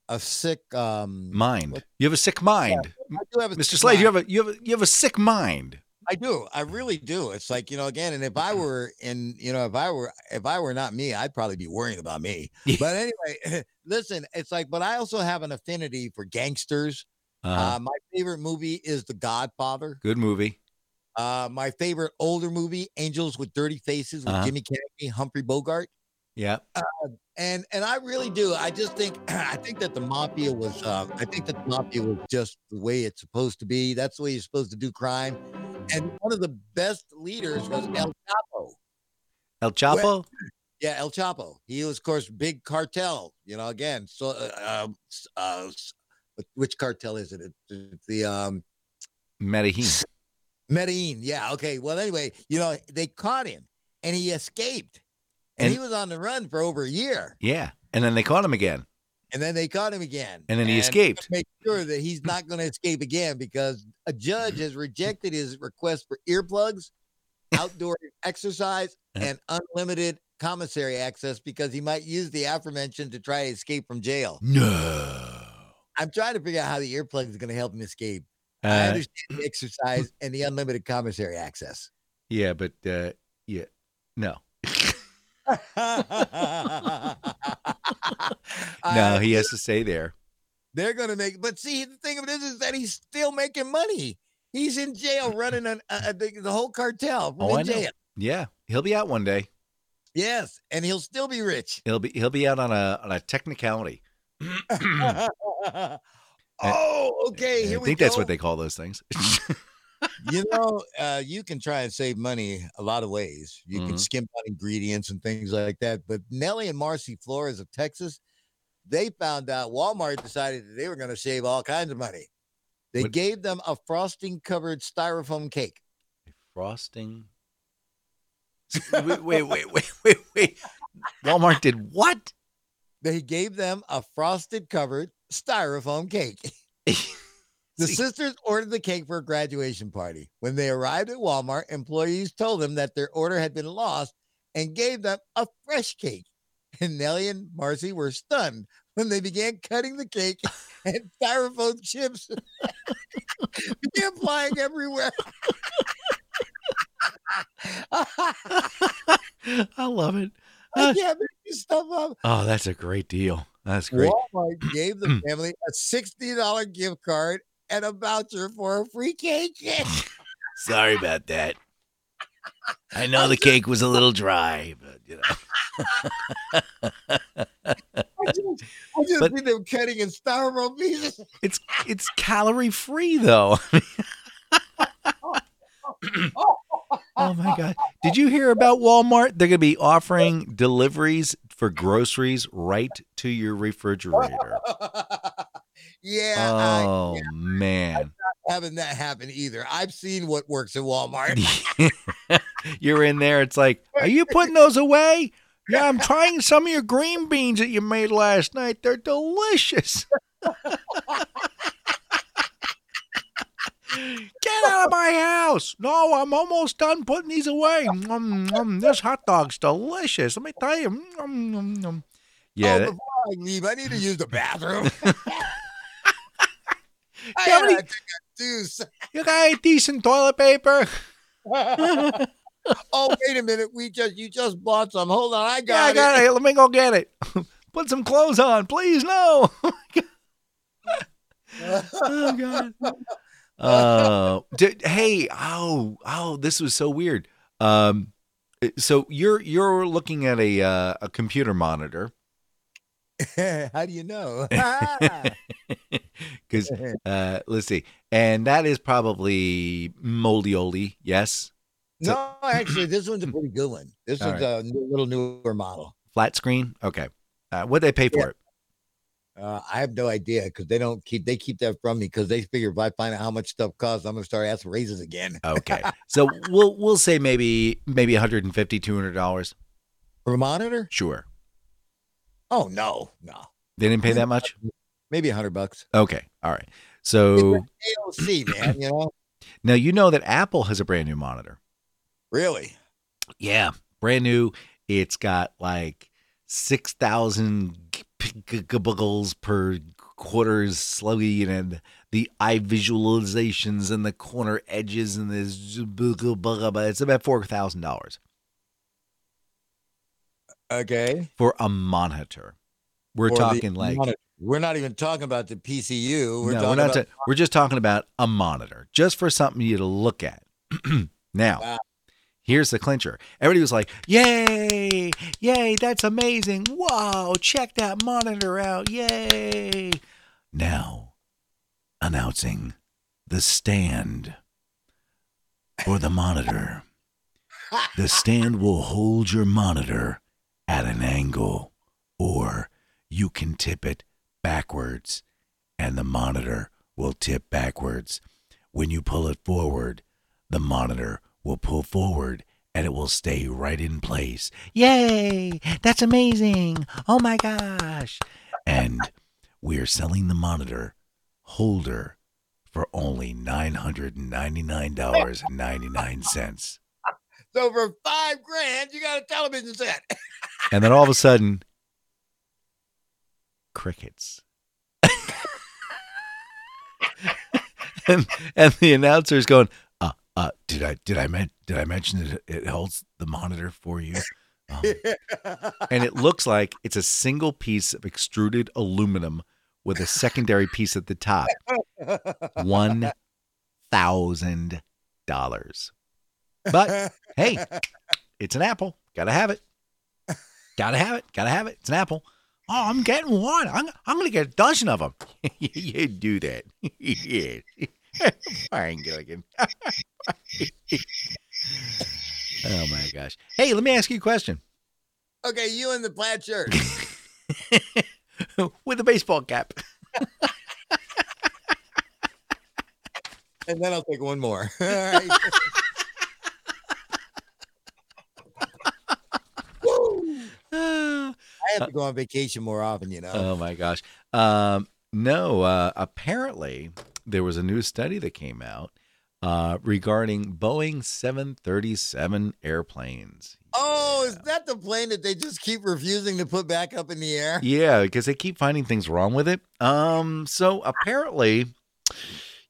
a sick, um, Mind. what- You have a sick mind. I do have a Mr. Slade, you have a you have a you have a sick mind. I do. I really do. It's like, you know, again, and if I were in, you know, if I were if I were not me, I'd probably be worrying about me. But anyway, [LAUGHS] listen, it's like, but I also have an affinity for gangsters. Uh, Uh, my favorite movie is The Godfather. good movie. Uh, my favorite older movie, Angels with Dirty Faces, with Uh-huh. Jimmy Cagney, Humphrey Bogart. Yeah. and and I really do. I just think [CLEARS THROAT] I think that the mafia was. Uh, I think that the mafia was just the way it's supposed to be. That's the way you're supposed to do crime. And one of the best leaders was El Chapo. El Chapo. [CLEARS THROAT] Yeah, El Chapo. He was, of course, big cartel. You know, again, so uh, um, uh, which cartel is it? It- It's the um, Medellin. Medellin. Yeah. Okay. Well, anyway, you know, they caught him and he escaped, and, And- he was on the run for over a year. Yeah. And then they caught him again. And then they caught him again. And then he to escaped. Make sure that he's not going to escape again because a judge has rejected his request for earplugs, [LAUGHS] outdoor exercise, and unlimited commissary access because he might use the aforementioned to try to escape from jail. No. I'm trying to figure out how the earplugs is going to help him escape. I Uh, understand the [LAUGHS] exercise and the unlimited commissary access. yeah, but uh, yeah, no, [LAUGHS] no, he has to stay there. They're gonna make, but see, the thing of it is, is that he's still making money. He's in jail running an, uh, the, the whole cartel from Oh, I in know. jail. Yeah, he'll be out one day. Yes, and he'll still be rich. He'll be he'll be out on a on a technicality. [LAUGHS] oh, okay. I think that's what they call those things. [LAUGHS] you know, uh, you can try and save money a lot of ways. You can Mhm. skimp on ingredients and things like that. But Nellie and Marcy Flores of Texas, they found out Walmart decided that they were going to save all kinds of money. They What- gave them a frosting covered styrofoam cake. A Frosting. wait, wait, wait, wait, [LAUGHS] wait, wait. Walmart did what? They gave them a frosted covered styrofoam cake. [LAUGHS] The sisters ordered the cake for a graduation party. When they arrived at Walmart, employees told them that their order had been lost and gave them a fresh cake. And Nellie and Marcy were stunned when they began cutting the cake [LAUGHS] and styrofoam chips [LAUGHS] began flying everywhere. [LAUGHS] I love it. I uh, can't make this stuff up. Oh, that's a great deal. That's great. Walmart gave the [CLEARS THROAT] family a $60 gift card and a voucher for a free cake. [LAUGHS] Sorry about that. I know the cake was a little dry, but you know. [LAUGHS] I just, I just But- see them cutting in styrofoam pieces. It's it's calorie free though. [LAUGHS] oh my god. Did you hear about Walmart? They're going to be offering deliveries for groceries right to your refrigerator. Yeah, I Oh man. having that happen either. I've seen what works at Walmart. [LAUGHS] You're in there it's like, [LAUGHS] "Are you putting those away?" Yeah, I'm trying some of your green beans that you made last night. They're delicious. [LAUGHS] Get out of my house. No, I'm almost done putting these away. Mm, mm, this hot dog's delicious. Let me tell you. Mm. Yeah. oh, that- before I leave, I need to use the bathroom. I Yeah, but gotta take a deuce. you got decent toilet paper? [LAUGHS] oh, wait a minute. We just you just bought some. Hold on, I got it. Yeah, I it. got it. Let me go get it. [LAUGHS] Put some clothes on, please. No. [LAUGHS] oh God. Uh, hey, oh, oh, this was so weird. Um, so you're you're looking at a uh, a computer monitor [LAUGHS] How do you know? [LAUGHS] [LAUGHS] because uh, let's see, and that is probably moldy oldie. Yes, no, actually, this one's a [CLEARS THROAT] pretty good one. This All one's a new- little newer model. flat screen. Okay, uh, what they pay for Yeah. it? Uh, I have no idea because they don't keep they keep that from me because they figure if I find out how much stuff costs, I'm gonna start asking raises again Okay, so we'll we'll say maybe maybe 150 200 dollars. for a monitor. Sure, Oh no, no, they didn't pay that much. maybe a hundred bucks. Okay, all right. So AOC, man, you know, [CLEARS THROAT] now you know that Apple has a brand new monitor. really. Yeah, brand new. It's got like six thousand pixels per quarters slowly and the eye visualizations and the corner edges and this it's about four thousand dollars Okay. for a monitor. We're Or talking like monitor. We're not even talking about the PCU. We're no, talking we're not. about ta- we're just talking about a monitor, just for something you to look at. [CLEARS THROAT] now, Wow. here's the clincher. Everybody was like, "Yay! Yay! That's amazing! Whoa! Check that monitor out! Yay!" Now, announcing the stand for the monitor. [LAUGHS] The stand will hold your monitor at an angle, or you can tip it backwards, and the monitor will tip backwards. When you pull it forward, the monitor will pull forward and it will stay right in place. Yay! That's amazing! Oh my gosh! And we're selling the monitor holder for only $999.99. so for five grand, you got a television set. [LAUGHS] And then all of a sudden, crickets. [LAUGHS] and and the announcer's going, uh, uh, did I did I men- did I mention that it holds the monitor for you? Um, and it looks like it's a single piece of extruded aluminum with a secondary piece at the top. One thousand dollars. But hey, it's an apple. Gotta have it. Gotta have it. Gotta have it. It's an apple. Oh, I'm getting one. I'm, I'm gonna get a dozen of them. [LAUGHS] you do that. [LAUGHS] yeah. [LAUGHS] Fine, Gilligan. oh my gosh. Hey, let me ask you a question. okay, you in the plaid shirt. With a baseball cap. and then I'll take one more. All right. Woo! oh I have to go on vacation more often, you know. Oh my gosh. Um, no, uh, apparently there was a new study that came out uh, regarding Boeing 737 airplanes. oh, is that the plane that they just keep refusing to put back up in the air? Yeah, because they keep finding things wrong with it. Um, so apparently,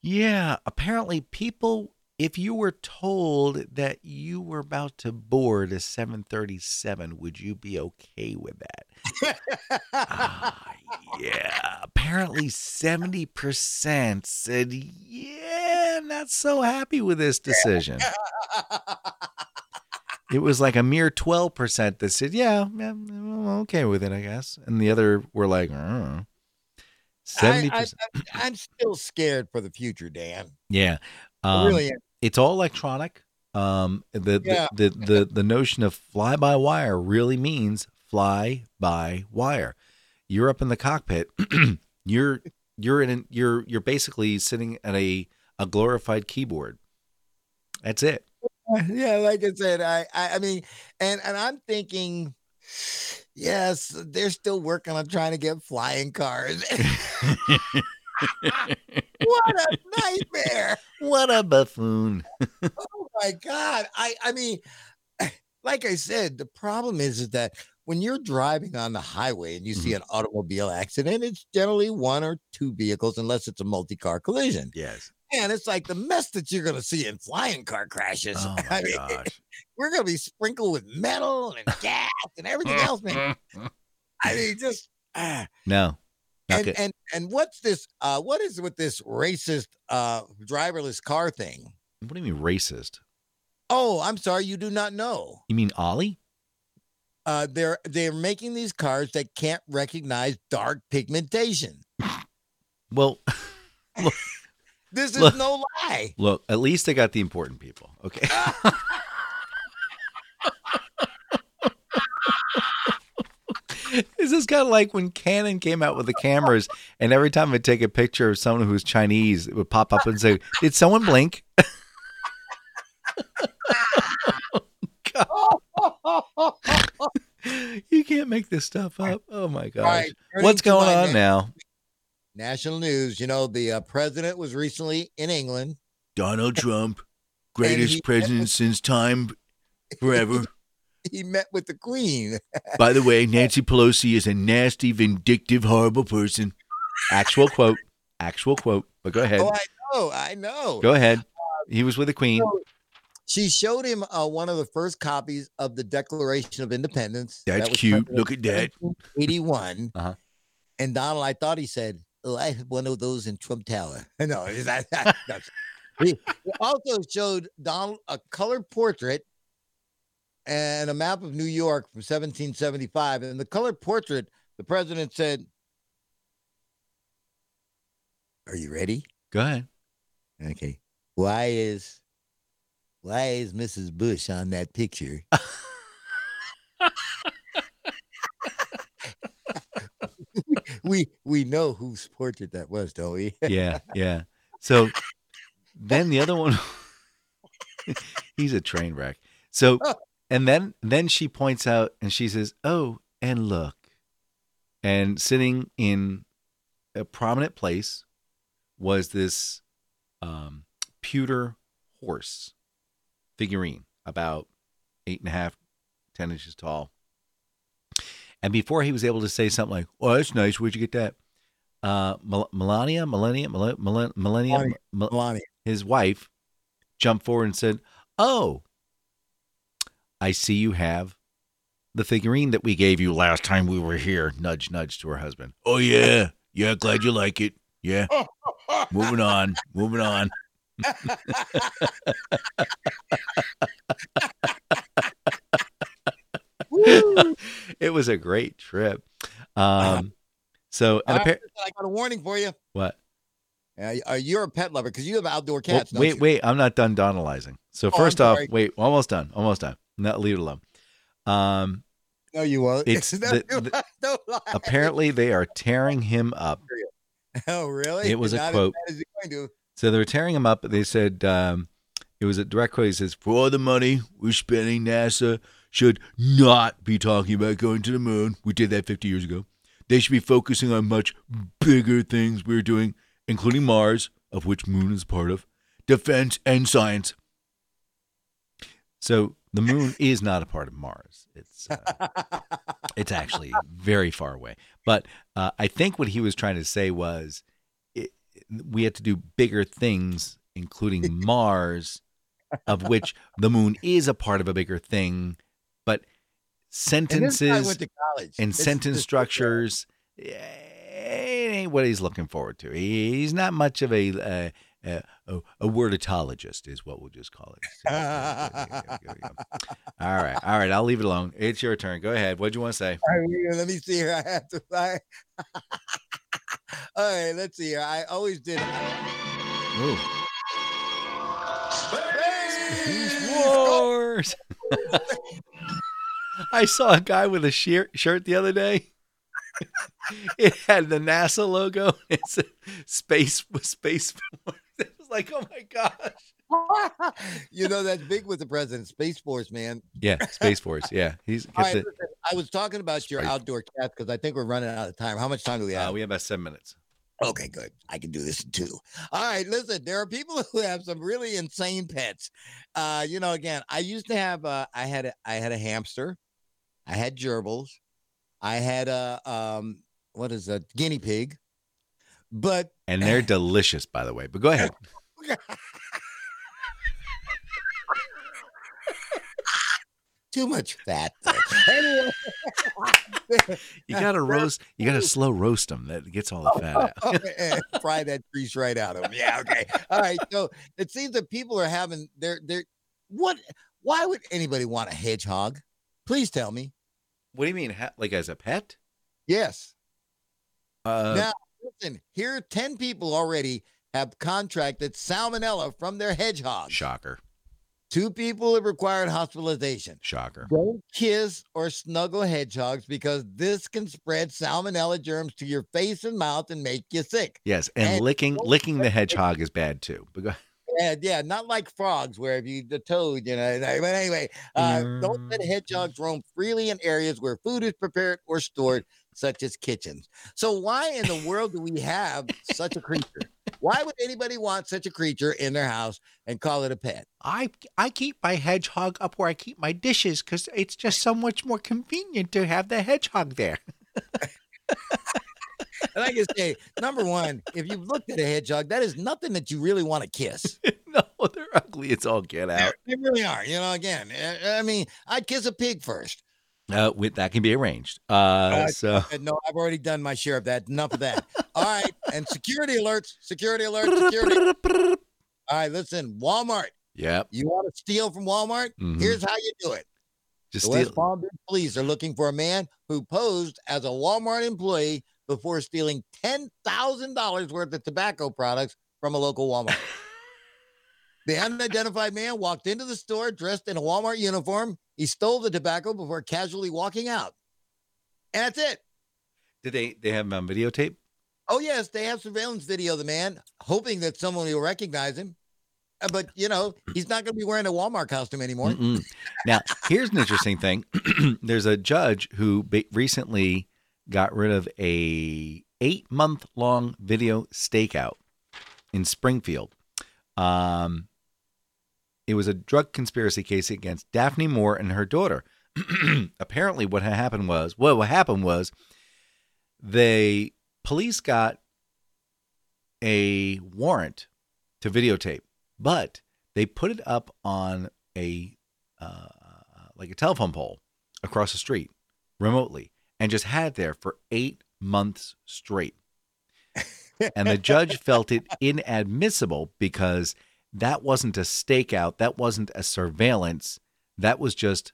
yeah, apparently people, if you were told that you were about to board a 737, would you be okay with that? Ah, yeah, apparently 70% said, yeah, not so happy with this decision. It was like a mere 12% that said, yeah, yeah, I'm okay with it, I guess. And the other were like, "Uh." 70%. I, I, am still scared for the future, Dan. yeah. Um, really it's all electronic. Um, the, Yeah. the, the, the, the notion of fly by wire really means fly by wire. You're up in the cockpit. [CLEARS THROAT] you're, you're in, an, you're, you're basically sitting at a, a glorified keyboard. That's it. [LAUGHS] yeah, like I said, I, I, I mean, and and I'm thinking, yes, they're still working on trying to get flying cars. [LAUGHS] [LAUGHS] [LAUGHS] what a nightmare! what a buffoon. [LAUGHS] Oh my god! I, I mean, [CLEARS THROAT] like I said, the problem is, is that when you're driving on the highway and you see an automobile accident, it's generally one or two vehicles, unless it's a multi-car collision. Yes. And it's like the mess that you're going to see in flying car crashes. Oh [LAUGHS] I my mean, gosh. we're going to be sprinkled with metal and gas and everything else, man. I mean, just ah. No. And and and what's this? Uh, what is with this racist uh driverless car thing? what do you mean racist? Oh, I'm sorry, you do not know. You mean Ollie? Uh, they're they're making these cars that can't recognize dark pigmentation. Well, [LAUGHS] This is Look. no lie. look, at least they got the important people. Okay. [LAUGHS] [LAUGHS] This is kind of like when Canon came out with the cameras, and every time I take a picture of someone who's Chinese, it would pop up and say, "Did someone blink?" [LAUGHS] you can't make this stuff up. Oh my gosh! right, What's going on now? National news. You know, the uh, president was recently in England. Donald Trump, he- greatest president since time forever. He met with the queen. [LAUGHS] By the way, Nancy Pelosi is a nasty, vindictive, horrible person. Actual quote. Actual quote. But go ahead. Oh, I know, I know. Go ahead. He was with the Queen. She showed him uh, one of the first copies of the Declaration of Independence. That's was cute. Look at that. 81. Uh-huh. And Donald, I thought he said, "Oh, I have one of those in Trump Tower." [LAUGHS] no, [LAUGHS] is that, that that's- he, also showed Donald a colored portrait and a map of New York from 1775. And the colored portrait, the president said, "Are you ready?" Go ahead. Okay. Why is why is Mrs. Bush on that picture? [LAUGHS] [LAUGHS] we we know whose portrait that was, don't we? [LAUGHS] Yeah, yeah. So then the other one he's a train wreck. So oh. And then then she points out and she says, "Oh, and look." And sitting in a prominent place was this um, pewter horse figurine, about eight and a half, ten inches tall. And before he was able to say something like, "Oh, that's nice. Where'd you get that?" Uh, Mel- Melania, Melania, Mel- Mel- Melania, Melania. Melania. his wife, jumped forward and said, "Oh, I see you have the figurine that we gave you last time we were here." Nudge, nudge to her husband. Oh yeah, yeah. Glad you like it. Yeah. [LAUGHS] Moving on. Moving on. [LAUGHS] it was a great trip. Um, so and appar- I got a warning for you. what? Uh, you're a pet lover because you have outdoor Well, cats. don't wait, you? wait, I'm not done Donalizing. So Oh, first off, wait, almost done, almost done. No, leave it alone. Um, No, you won't. [LAUGHS] It's No, the- the-. [LAUGHS] Don't lie. apparently, they are tearing him up. [LAUGHS] Oh, really? It was a Not as quote. bad as you're going to. So they were tearing him up. They said um, it was a direct quote. He says, For all the money we're spending, NASA should not be talking about going to the moon. We did that 50 years ago. They should be focusing on much bigger things we're doing, including Mars, of which Moon is part of, defense and science. "So the moon is not a part of Mars. It's uh, [LAUGHS] it's actually very far away." But uh, I think what he was trying to say was it, we had to do bigger things, including [LAUGHS] Mars, of which the moon is a part of a bigger thing. But And sentences college. and sentence structures eh, it ain't what he's looking forward to. He, he's not much of a, uh, a a a is what we'll just call it. [LAUGHS] So, there you go. all right, all right. I'll leave it alone. It's your turn. Go ahead. What'd you want to say? Right, let me see here. [LAUGHS] I have to. I, [LAUGHS] all right, let's see here. I always did. Ooh. Wars. I saw a guy with a shirt shirt the other day. it had the NASA logo. It said space space. Force. It was like, oh my gosh. [LAUGHS] you know that's big with the president. Space Force, man. Yeah, Space Force. Yeah, he's. Right, listen, I was talking about your Space- outdoor cats because I think we're running out of time. How much time do we have? Uh, we have about seven minutes. Okay, good. I can do this in two. All right, listen. There are people [LAUGHS] who have some really insane pets. Uh, you know, again, I used to have. Uh, I had. A, I had a hamster. I had gerbils. I had a. Um, what is a guinea pig? But And they're [LAUGHS] delicious, by the way. But go ahead. [LAUGHS] too much fat. [LAUGHS] Anyway, You gotta roast. You gotta slow roast them. That gets all the fat out. fry that grease right out of them. Yeah, okay. All right. So it seems that people are having their their what why would anybody want a hedgehog? Please tell me. What do you mean? Ha- like as a pet? Yes. Uh, now listen, here are 10 people already have contracted salmonella from their hedgehog. shocker. Two people have required hospitalization. Shocker. Don't kiss or snuggle hedgehogs because this can spread salmonella germs to your face and mouth and make you sick. Yes, and, And licking licking the hedgehog is bad too. But go, [LAUGHS] Yeah, yeah, not like frogs where if you the toad, you know. But anyway, uh, don't let hedgehogs roam freely in areas where food is prepared or stored, such as kitchens. So why in the world do we have such a creature? Why would anybody want such a creature in their house and call it a pet? I I keep my hedgehog up where I keep my dishes because it's just so much more convenient to have the hedgehog there. [LAUGHS] And I can say, number one, if you've looked at a hedgehog, that is nothing that you really want to kiss. [LAUGHS] no, they're ugly. It's all get out. They really are. You know, again, I I mean, I'd kiss a pig first. Uh, with that can be arranged. Uh, Uh, so No, I've already done my share of that. Enough of that. All right. And security alerts, security alerts, security. All right, listen, Walmart. yep, You want to steal from Walmart? Mhm. Here's how you do it. just The West. Palm Beach police are looking for a man who posed as a Walmart employee before stealing $10,000 worth of tobacco products from a local Walmart. [LAUGHS] the unidentified man walked into the store dressed in a Walmart uniform. He stole the tobacco before casually walking out. And that's it. Did they they have him on videotape? Oh, yes, they have surveillance video of the man, hoping that someone will recognize him. Uh, But, you know, he's not going to be wearing a Walmart costume anymore. Mm-mm. Now, here's an interesting thing. [CLEARS THROAT] There's a judge who ba- recently got rid of a eight month long video stakeout in Springfield. Um, it was a drug conspiracy case against Daphne Moore and her daughter. [CLEARS THROAT] Apparently, what had happened was well, what happened was they police got a warrant to videotape, but they put it up on a uh, like a telephone pole across the street remotely and just had it there for eight months straight. and the judge felt it [LAUGHS] inadmissible because that wasn't a stakeout, that wasn't a surveillance, that was just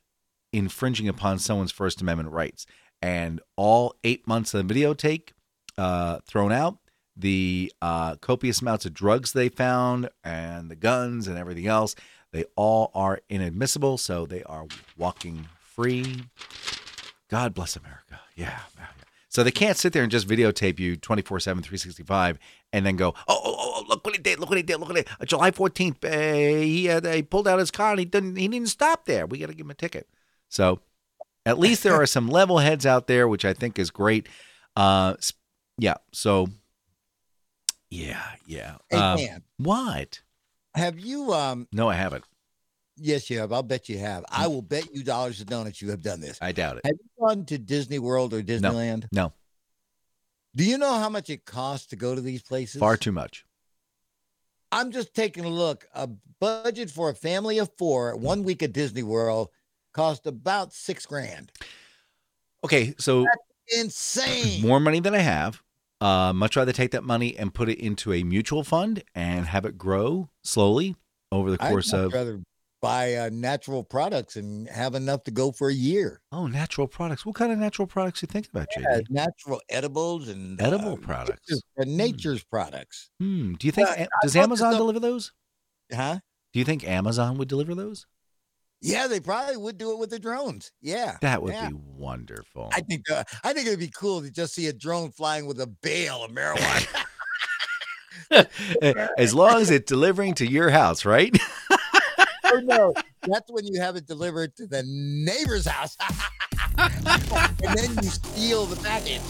infringing upon someone's First Amendment rights. And all eight months of the videotape uh, thrown out, the uh, copious amounts of drugs they found, and the guns and everything else, they all are inadmissible. So they are walking free. God bless America. Yeah. So they can't sit there and just videotape you 24 7, 365 and then go, oh, oh, oh, look what he did. Look what he did. Look what he did. Uh, July 14th, uh, he, had, he pulled out his car and he didn't, he didn't stop there. We got to give him a ticket. So at least there are some [LAUGHS] level heads out there, which I think is great. Uh, yeah. So, yeah, yeah. Hey, Um, what? have you um No, I haven't. Yes, you have. I'll bet you have. I Mm. will bet you dollars to donuts you have done this. I doubt it. Have you gone to Disney World or Disneyland? No, Do you know how much it costs to go to these places? far too much. I'm just taking a look. A budget for a family of four, one week at Disney World, cost about six grand. Okay, so Insane. more money than I have. Uh, much rather take that money and put it into a mutual fund and have it grow slowly over the I'd course of. rather buy uh, natural products and have enough to go for a year. Oh, natural products. What kind of natural products you think about, JD? Yeah, natural edibles and Edible uh, products. nature's- uh, nature's products. Hmm. Do you think A- does I Amazon deliver those? Huh? Do you think Amazon would deliver those? Yeah, they probably would do it with the drones. Yeah, That would yeah. be wonderful. I think uh, I think it'd be cool to just see a drone flying with a bale of marijuana. [LAUGHS] as long as it's delivering to your house, right? [LAUGHS] oh no, that's when you have it delivered to the neighbor's house, [LAUGHS] and then you steal the package.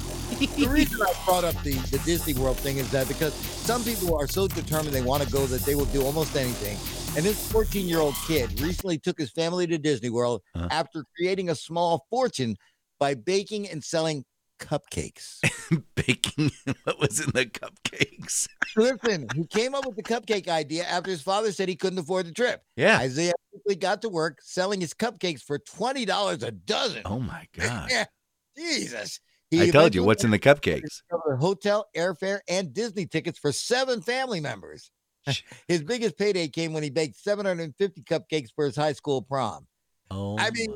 The reason I brought up the, the Disney World thing is that because some people are so determined they want to go that they will do almost anything. And this 14 year old kid recently took his family to Disney World Uh-huh. after creating a small fortune by baking and selling cupcakes. [LAUGHS] Baking [LAUGHS] what was in the cupcakes. Listen, he came up with the cupcake idea after his father said he couldn't afford the trip. Yeah. Isaiah quickly got to work selling his cupcakes for twenty dollars a dozen. Oh my god. [LAUGHS] Yeah, Jesus! I told you what's in the cupcakes. hotel, airfare, and Disney tickets for seven family members. his biggest payday came when he baked 750 cupcakes for his high school prom. Oh, I mean,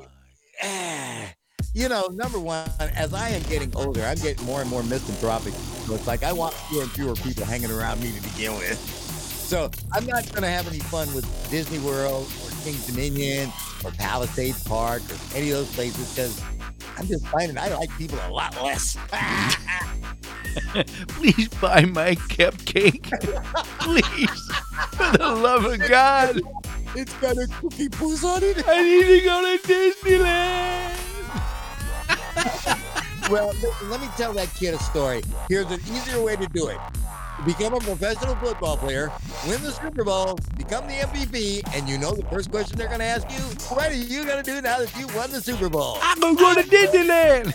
ah, you know, number one, as I am getting older, I'm getting more and more misanthropic. So it's like I want fewer and fewer people hanging around me to begin with. So I'm not going to have any fun with Disney World or King's Dominion or Palisades Park or any of those places because I'm just finding I like people a lot less. [LAUGHS] please buy my cupcake. [LAUGHS] please. For the love of God. it's got a cookie puss on it. I need to go to Disneyland. Well, let me tell that kid a story. Here's an easier way to do it. Become a professional football player, win the Super Bowl, become the MVP, and you know the first question they're going to ask you? What are you going to do now that you won the Super Bowl? I'm gonna go to Disneyland.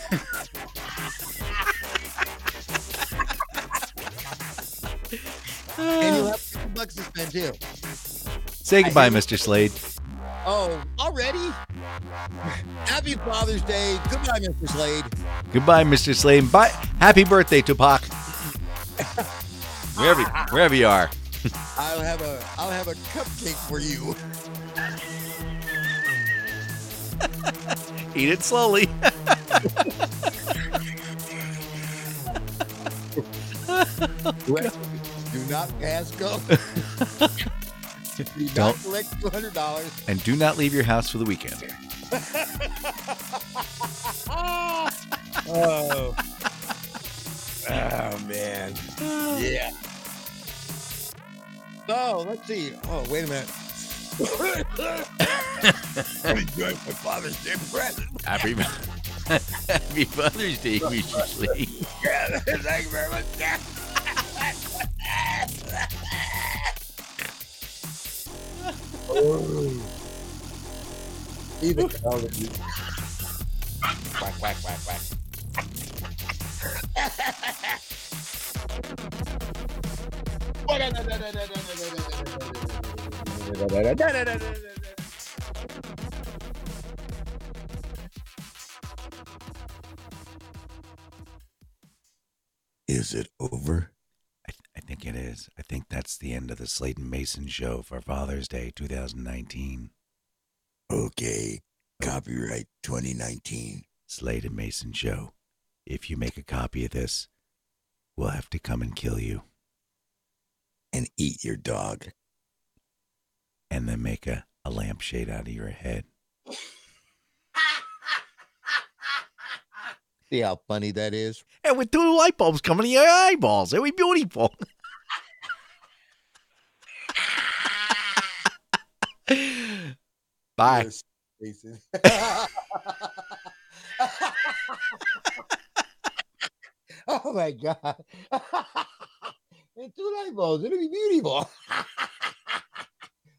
And you'll have 50 bucks to spend too. Say goodbye, Mr. Slade. Oh, already? Happy Father's Day. Goodbye, Mr. Slade. Goodbye, Mr. Slade. Bye. Happy birthday, Tupac. wherever, wherever you are. [LAUGHS] I'll have a I'll have a cupcake for you. Eat it slowly. [LAUGHS] Do not pass go. [LAUGHS] Do not Don't. collect two hundred dollars. and do not leave your house for the weekend. [LAUGHS] [LAUGHS] Oh. Oh man. Yeah. So let's see. Oh, wait a minute. [LAUGHS] I'm enjoying my Father's Day present. Happy, Happy Father's Day, Mr. Slade. Yeah, thank you very much. Oh. Even Quack, quack, quack, quack. Is it over? I, I think it is. I think that's the end of the Slade and Mason show for Father's Day 2019. Okay. Copyright 2019. Slade and Mason show. If you make a copy of this, we'll have to come and kill you And eat your dog. and then make a, a lampshade out of your head. See how funny that is? And with two light bulbs coming in your eyeballs. It would be beautiful. [LAUGHS] [LAUGHS] Bye. [LAUGHS] Oh my god. and two light bulbs. It'll be beautiful. [LAUGHS]